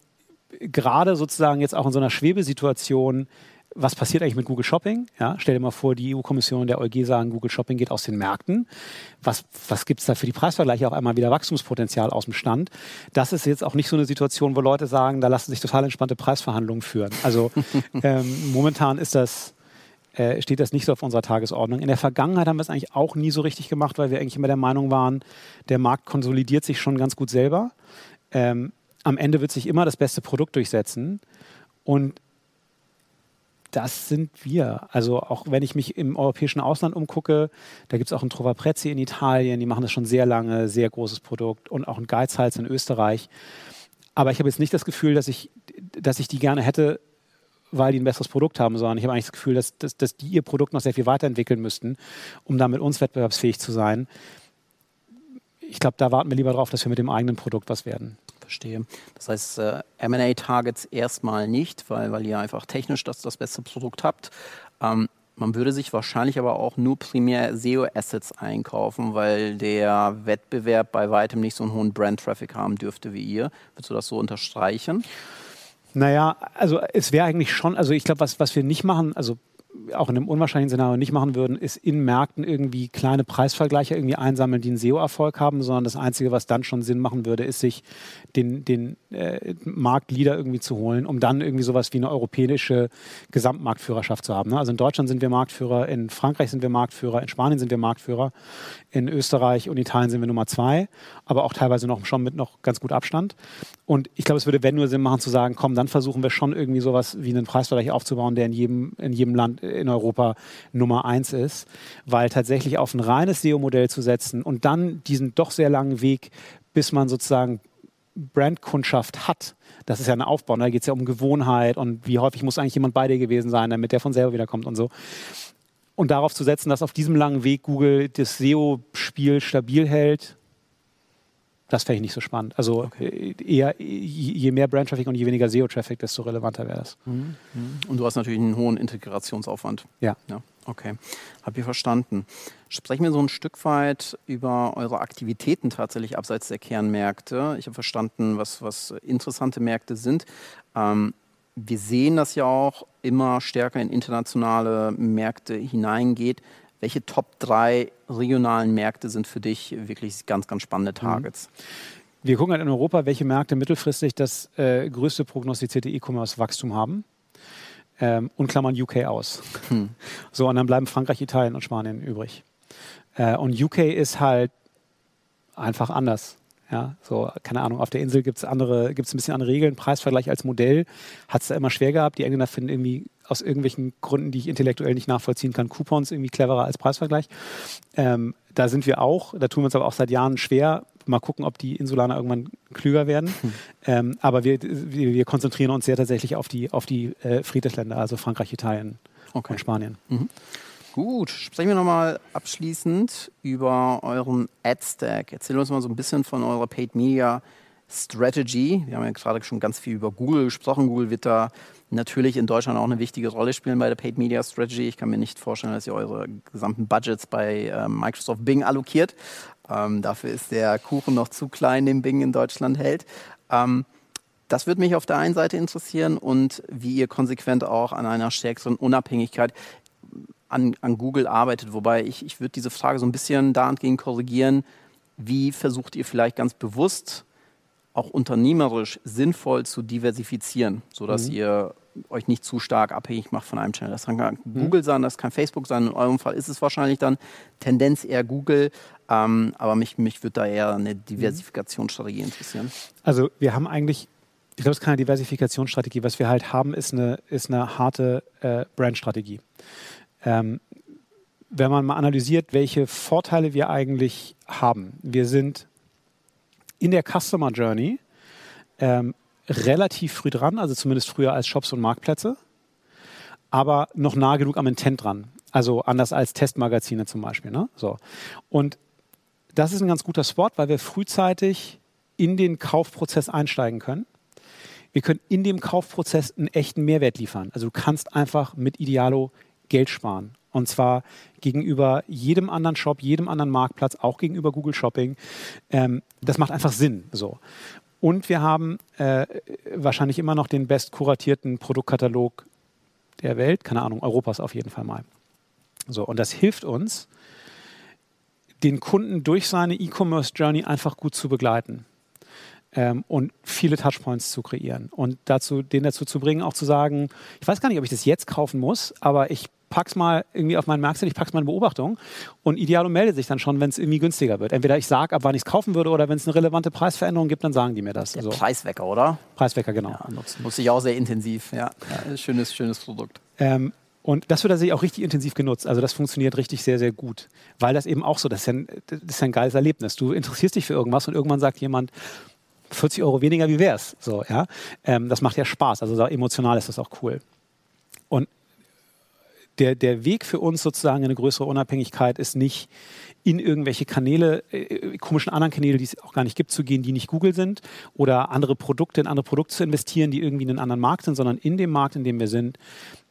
gerade sozusagen jetzt auch in so einer Schwebesituation was passiert eigentlich mit Google Shopping? Ja, stell dir mal vor, die EU-Kommission und der EuG sagen, Google Shopping geht aus den Märkten. Was, was gibt es da für die Preisvergleiche? Auf einmal wieder Wachstumspotenzial aus dem Stand. Das ist jetzt auch nicht so eine Situation, wo Leute sagen, da lassen sich total entspannte Preisverhandlungen führen. Also *laughs* ähm, momentan ist das, äh, steht das nicht so auf unserer Tagesordnung. In der Vergangenheit haben wir es eigentlich auch nie so richtig gemacht, weil wir eigentlich immer der Meinung waren, der Markt konsolidiert sich schon ganz gut selber. Ähm, am Ende wird sich immer das beste Produkt durchsetzen. Und das sind wir. Also auch wenn ich mich im europäischen Ausland umgucke, da gibt es auch Trova Prezzi in Italien, die machen das schon sehr lange, sehr großes Produkt und auch ein Geizhals in Österreich. Aber ich habe jetzt nicht das Gefühl, dass ich, dass ich die gerne hätte, weil die ein besseres Produkt haben, sondern ich habe eigentlich das Gefühl, dass, dass, dass die ihr Produkt noch sehr viel weiterentwickeln müssten, um damit uns wettbewerbsfähig zu sein. Ich glaube, da warten wir lieber darauf, dass wir mit dem eigenen Produkt was werden. Verstehe. Das heißt, äh, MA-Targets erstmal nicht, weil, weil ihr einfach technisch das, das beste Produkt habt. Ähm, man würde sich wahrscheinlich aber auch nur primär SEO-Assets einkaufen, weil der Wettbewerb bei weitem nicht so einen hohen Brand-Traffic haben dürfte wie ihr. Würdest du das so unterstreichen? Naja, also es wäre eigentlich schon, also ich glaube, was, was wir nicht machen, also auch in einem unwahrscheinlichen Szenario nicht machen würden, ist in Märkten irgendwie kleine Preisvergleiche irgendwie einsammeln, die einen SEO-Erfolg haben, sondern das Einzige, was dann schon Sinn machen würde, ist sich den, den äh, Marktleader irgendwie zu holen, um dann irgendwie sowas wie eine europäische Gesamtmarktführerschaft zu haben. Ne? Also in Deutschland sind wir Marktführer, in Frankreich sind wir Marktführer, in Spanien sind wir Marktführer, in Österreich und Italien sind wir Nummer zwei, aber auch teilweise noch schon mit noch ganz gut Abstand. Und ich glaube, es würde, wenn nur Sinn machen, zu sagen, komm, dann versuchen wir schon irgendwie sowas wie einen Preisvergleich aufzubauen, der in jedem, in jedem Land in Europa Nummer eins ist, weil tatsächlich auf ein reines SEO-Modell zu setzen und dann diesen doch sehr langen Weg, bis man sozusagen Brandkundschaft hat, das ist ja ein Aufbau. Da geht es ja um Gewohnheit und wie häufig muss eigentlich jemand bei dir gewesen sein, damit der von selber wiederkommt und so. Und darauf zu setzen, dass auf diesem langen Weg Google das SEO-Spiel stabil hält, das fände ich nicht so spannend. Also okay. Äh, eher, je mehr Brand-Traffic und je weniger SEO-Traffic, desto relevanter wäre das. Mhm. mhm. Und du hast natürlich einen hohen Integrationsaufwand. Ja. ja. Okay, habe ich verstanden. Sprechen wir so ein Stück weit über eure Aktivitäten tatsächlich abseits der Kernmärkte. Ich habe verstanden, was, was interessante Märkte sind. Ähm, wir sehen, dass ja auch immer stärker in internationale Märkte hineingeht. Welche Top 3 regionalen Märkte sind für dich wirklich ganz, ganz spannende mhm. Targets? Wir gucken halt in Europa, welche Märkte mittelfristig das äh, größte prognostizierte E-Commerce-Wachstum haben. Ähm, und klammern UK aus. Hm. So, und dann bleiben Frankreich, Italien und Spanien übrig. Äh, und UK ist halt einfach anders. Ja, so, keine Ahnung, auf der Insel gibt es andere, gibt es ein bisschen andere Regeln. Preisvergleich als Modell hat es da immer schwer gehabt. Die Engländer finden irgendwie aus irgendwelchen Gründen, die ich intellektuell nicht nachvollziehen kann, Coupons irgendwie cleverer als Preisvergleich. Ähm, da sind wir auch, da tun wir uns aber auch seit Jahren schwer. Mal gucken, ob die Insulaner irgendwann klüger werden. Hm. Ähm, aber wir, wir, wir, konzentrieren uns sehr tatsächlich auf die, auf die äh, Friedensländer, also Frankreich, Italien okay. und Spanien. Mhm. Gut, sprechen wir nochmal abschließend über euren Ad-Stack. Erzähl uns mal so ein bisschen von eurer Paid Media Strategy. Wir haben ja gerade schon ganz viel über Google gesprochen. Google wird da natürlich in Deutschland auch eine wichtige Rolle spielen bei der Paid Media Strategy. Ich kann mir nicht vorstellen, dass ihr eure gesamten Budgets bei äh, Microsoft Bing allokiert. Ähm, dafür ist der Kuchen noch zu klein, den Bing in Deutschland hält. Ähm, das würde mich auf der einen Seite interessieren und wie ihr konsequent auch an einer stärkeren Unabhängigkeit an, an Google arbeitet. Wobei ich, ich würde diese Frage so ein bisschen dahingehend korrigieren, wie versucht ihr vielleicht ganz bewusst auch unternehmerisch sinnvoll zu diversifizieren, sodass mhm. ihr euch nicht zu stark abhängig macht von einem Channel. Das kann mhm. Google sein, das kann Facebook sein. In eurem Fall ist es wahrscheinlich dann Tendenz eher Google. Ähm, aber mich, mich würde da eher eine Diversifikationsstrategie interessieren. Also wir haben eigentlich, ich glaube, es ist keine Diversifikationsstrategie. Was wir halt haben, ist eine, ist eine harte äh, Brandstrategie. Ähm, wenn man mal analysiert, welche Vorteile wir eigentlich haben. Wir sind in der Customer Journey ähm, relativ früh dran, also zumindest früher als Shops und Marktplätze, aber noch nah genug am Intent dran. Also anders als Testmagazine zum Beispiel. Ne? So. Und das ist ein ganz guter Spot, weil wir frühzeitig in den Kaufprozess einsteigen können. Wir können in dem Kaufprozess einen echten Mehrwert liefern. Also du kannst einfach mit Idealo Geld sparen. Und zwar gegenüber jedem anderen Shop, jedem anderen Marktplatz, auch gegenüber Google Shopping. Ähm, das macht einfach Sinn. So. Und wir haben äh, wahrscheinlich immer noch den best kuratierten Produktkatalog der Welt, keine Ahnung, Europas auf jeden Fall mal. So, und das hilft uns, den Kunden durch seine E-Commerce Journey einfach gut zu begleiten ähm, und viele Touchpoints zu kreieren und dazu, den dazu zu bringen, auch zu sagen, ich weiß gar nicht, ob ich das jetzt kaufen muss, aber ich pack's mal irgendwie auf meinen Marktset, ich pack's mal in Beobachtung und Idealo meldet sich dann schon, wenn es irgendwie günstiger wird. Entweder ich sage, ab wann ich es kaufen würde oder wenn es eine relevante Preisveränderung gibt, dann sagen die mir das. Der also, Preiswecker, oder? Preiswecker, genau. Ja, nutze ich auch sehr intensiv. Ja, ja schönes, schönes Produkt. Ähm, und das wird tatsächlich auch richtig intensiv genutzt. Also das funktioniert richtig sehr, sehr gut. Weil das eben auch so, das ist, ja ein, das ist ja ein geiles Erlebnis. Du interessierst dich für irgendwas und irgendwann sagt jemand, 40 Euro weniger, wie wär's? So, ja. Ähm, das macht ja Spaß. Also emotional ist das auch cool. Und der, der Weg für uns sozusagen eine größere Unabhängigkeit ist nicht in irgendwelche Kanäle, äh, komischen anderen Kanäle, die es auch gar nicht gibt, zu gehen, die nicht Google sind oder andere Produkte in andere Produkte zu investieren, die irgendwie in einen anderen Markt sind, sondern in dem Markt, in dem wir sind,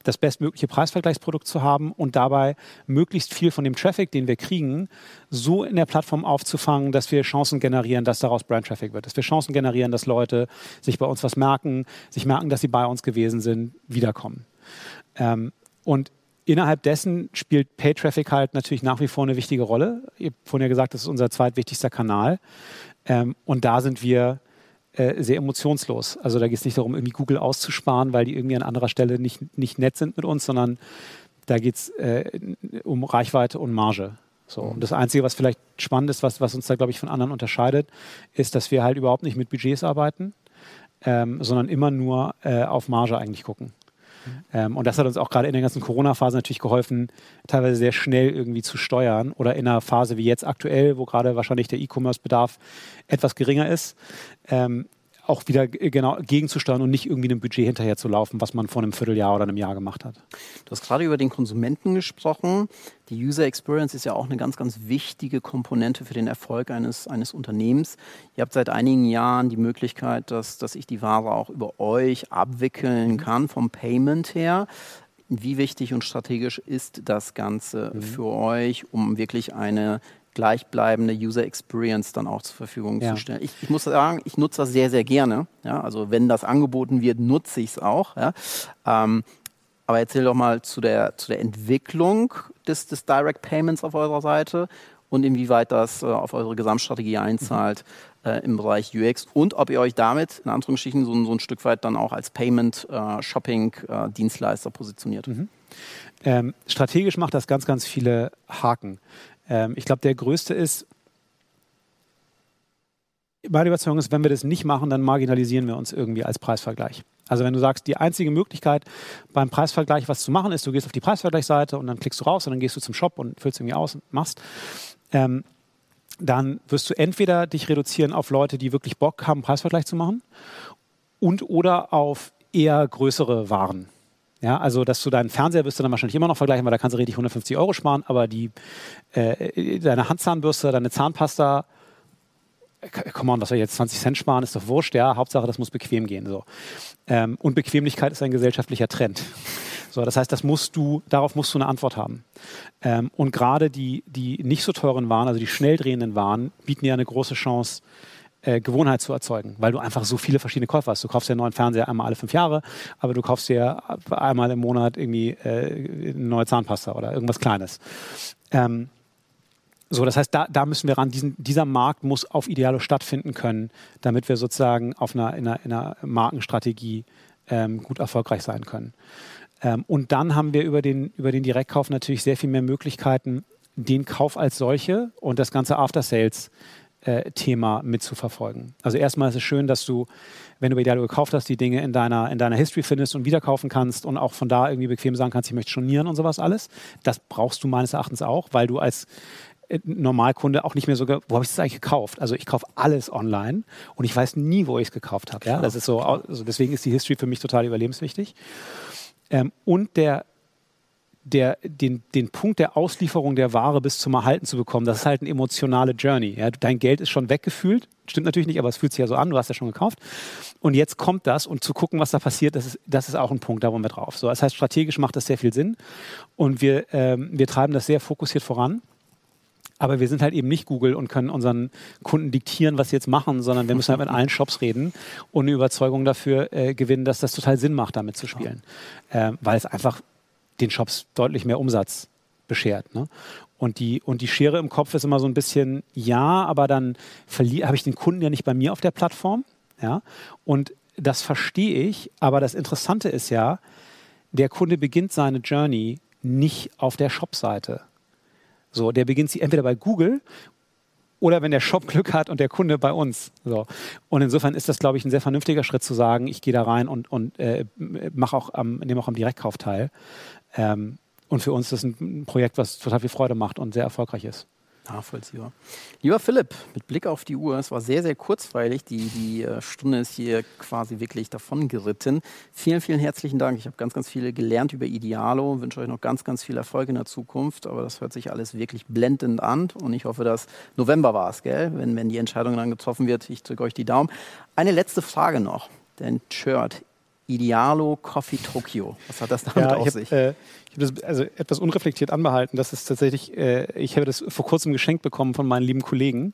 das bestmögliche Preisvergleichsprodukt zu haben und dabei möglichst viel von dem Traffic, den wir kriegen, so in der Plattform aufzufangen, dass wir Chancen generieren, dass daraus Brand Traffic wird, dass wir Chancen generieren, dass Leute sich bei uns was merken, sich merken, dass sie bei uns gewesen sind, wiederkommen. Ähm, und innerhalb dessen spielt Pay Traffic halt natürlich nach wie vor eine wichtige Rolle. Ihr habt vorhin ja gesagt, das ist unser zweitwichtigster Kanal. Ähm, und da sind wir äh, sehr emotionslos. Also da geht es nicht darum, irgendwie Google auszusparen, weil die irgendwie an anderer Stelle nicht, nicht nett sind mit uns, sondern da geht es äh, um Reichweite und Marge. So. Und das Einzige, was vielleicht spannend ist, was, was uns da, glaube ich, von anderen unterscheidet, ist, dass wir halt überhaupt nicht mit Budgets arbeiten, ähm, sondern immer nur äh, auf Marge eigentlich gucken. Ähm, und das hat uns auch gerade in der ganzen Corona-Phase natürlich geholfen, teilweise sehr schnell irgendwie zu steuern oder in einer Phase wie jetzt aktuell, wo gerade wahrscheinlich der E-Commerce-Bedarf etwas geringer ist, ähm, auch wieder genau gegenzusteuern und nicht irgendwie einem Budget hinterher zu laufen, was man vor einem Vierteljahr oder einem Jahr gemacht hat. Du hast gerade über den Konsumenten gesprochen. Die User Experience ist ja auch eine ganz, ganz wichtige Komponente für den Erfolg eines, eines Unternehmens. Ihr habt seit einigen Jahren die Möglichkeit, dass, dass ich die Ware auch über euch abwickeln mhm. kann, vom Payment her. Wie wichtig und strategisch ist das Ganze mhm. für euch, um wirklich eine gleichbleibende User Experience dann auch zur Verfügung ja. zu stellen. Ich, ich, muss sagen, ich nutze das sehr, sehr gerne. Ja? Also wenn das angeboten wird, nutze ich es auch. Ja? Ähm, aber erzähl doch mal zu der, zu der Entwicklung des, des Direct Payments auf eurer Seite und inwieweit das äh, auf eure Gesamtstrategie einzahlt mhm. äh, im Bereich UX und ob ihr euch damit in Anführungsstrichen so, so ein Stück weit dann auch als Payment-Shopping-Dienstleister äh, äh positioniert. Mhm. Ähm, strategisch macht das ganz, ganz viele Haken. Ähm, ich glaube, der größte ist, meine Überzeugung ist, wenn wir das nicht machen, dann marginalisieren wir uns irgendwie als Preisvergleich. Also wenn du sagst, die einzige Möglichkeit beim Preisvergleich was zu machen ist, du gehst auf die Preisvergleichsseite und dann klickst du raus und dann gehst du zum Shop und füllst irgendwie aus und machst, ähm, dann wirst du entweder dich reduzieren auf Leute, die wirklich Bock haben, Preisvergleich zu machen und oder auf eher größere Waren. Ja, also dass du deinen Fernseher wirst du dann wahrscheinlich immer noch vergleichen, weil da kannst du richtig 150 Euro sparen, aber die, äh, deine Handzahnbürste, deine Zahnpasta, komm on, was ich jetzt 20 Cent sparen, ist doch wurscht, ja, Hauptsache, das muss bequem gehen. So. Ähm, und Bequemlichkeit ist ein gesellschaftlicher Trend. So, das heißt, das musst du, darauf musst du eine Antwort haben. Ähm, und gerade die, die nicht so teuren Waren, also die schnell drehenden Waren, bieten ja eine große Chance, äh, Gewohnheit zu erzeugen, weil du einfach so viele verschiedene Käufe hast. Du kaufst dir einen neuen Fernseher einmal alle fünf Jahre, aber du kaufst dir einmal im Monat irgendwie äh, eine neue Zahnpasta oder irgendwas Kleines. Ähm, so, das heißt, da, da müssen wir ran. Diesen, dieser Markt muss auf Idealo stattfinden können, damit wir sozusagen auf einer, in, einer, in einer Markenstrategie ähm, gut erfolgreich sein können. Ähm, und dann haben wir über den, über den Direktkauf natürlich sehr viel mehr Möglichkeiten, den Kauf als solche und das ganze After Sales äh, Thema mitzuverfolgen. Also erstmal ist es schön, dass du, wenn du bei Idealo gekauft hast, die Dinge in deiner, in deiner History findest und wiederkaufen kannst und auch von da irgendwie bequem sagen kannst, ich möchte stornieren und sowas alles. Das brauchst du meines Erachtens auch, weil du als äh, Normalkunde auch nicht mehr so, wo habe ich das eigentlich gekauft? Also ich kaufe alles online und ich weiß nie, wo ich es gekauft habe. Ja? Das ist so, also deswegen ist die History für mich total überlebenswichtig. Ähm, und der der, den, den Punkt der Auslieferung der Ware bis zum Erhalten zu bekommen, das ist halt eine emotionale Journey. Ja? Dein Geld ist schon weggefühlt. Stimmt natürlich nicht, aber es fühlt sich ja so an, du hast ja schon gekauft. Und jetzt kommt das und zu gucken, was da passiert, das ist, das ist auch ein Punkt, da wollen wir drauf. So, das heißt, strategisch macht das sehr viel Sinn und wir, ähm, wir treiben das sehr fokussiert voran. Aber wir sind halt eben nicht Google und können unseren Kunden diktieren, was sie jetzt machen, sondern wir müssen halt mit allen Shops reden und eine Überzeugung dafür äh, gewinnen, dass das total Sinn macht, damit zu spielen. Äh, weil es einfach den Shops deutlich mehr Umsatz beschert. Ne? Und, die, und die Schere im Kopf ist immer so ein bisschen, ja, aber dann habe ich den Kunden ja nicht bei mir auf der Plattform. Ja? Und das verstehe ich, aber das Interessante ist ja, der Kunde beginnt seine Journey nicht auf der Shop-Seite. So, der beginnt sie entweder bei Google oder wenn der Shop Glück hat und der Kunde bei uns. So. Und insofern ist das, glaube ich, ein sehr vernünftiger Schritt zu sagen, ich gehe da rein und, und äh, nehme auch am Direktkauf teil. Ähm, und für uns ist das ein Projekt, was total viel Freude macht und sehr erfolgreich ist. Nachvollziehbar. Lieber Philipp, mit Blick auf die Uhr, es war sehr, sehr kurzweilig. Die, die äh, Stunde ist hier quasi wirklich davon geritten. Vielen, vielen herzlichen Dank. Ich habe ganz, ganz viel gelernt über Idealo. Wünsche euch noch ganz, ganz viel Erfolg in der Zukunft. Aber das hört sich alles wirklich blendend an. Und ich hoffe, dass November war es, gell? Wenn, wenn die Entscheidung dann getroffen wird. Ich drücke euch die Daumen. Eine letzte Frage noch. Dein Shirt. Idealo Coffee Tokyo. Was hat das damit ja, auf hab, sich? Äh, ich habe das also etwas unreflektiert anbehalten. Das ist tatsächlich, äh, ich habe das vor kurzem geschenkt bekommen von meinen lieben Kollegen,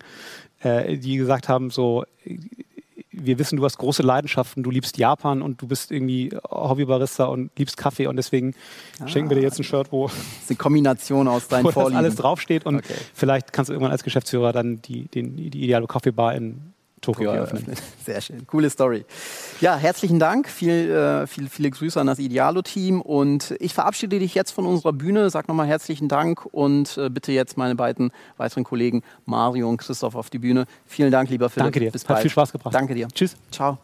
äh, die gesagt haben, so, wir wissen, du hast große Leidenschaften, du liebst Japan und du bist irgendwie Hobbybarista und liebst Kaffee und deswegen ah, schenken wir dir jetzt ein Shirt, wo, eine Kombination aus deinen *laughs* wo Vorlieben. alles draufsteht und okay. vielleicht kannst du irgendwann als Geschäftsführer dann die, den, die ideale Kaffeebar in Tokio eröffnen. *laughs* Sehr schön, coole Story. Ja, herzlichen Dank, viel, äh, viel, viele Grüße an das Idealo-Team und ich verabschiede dich jetzt von unserer Bühne, sag nochmal herzlichen Dank und äh, bitte jetzt meine beiden weiteren Kollegen Mario und Christoph auf die Bühne. Vielen Dank, lieber Philipp. Danke dir, bis bald. Hat viel Spaß gebracht. Danke dir. Tschüss. Ciao.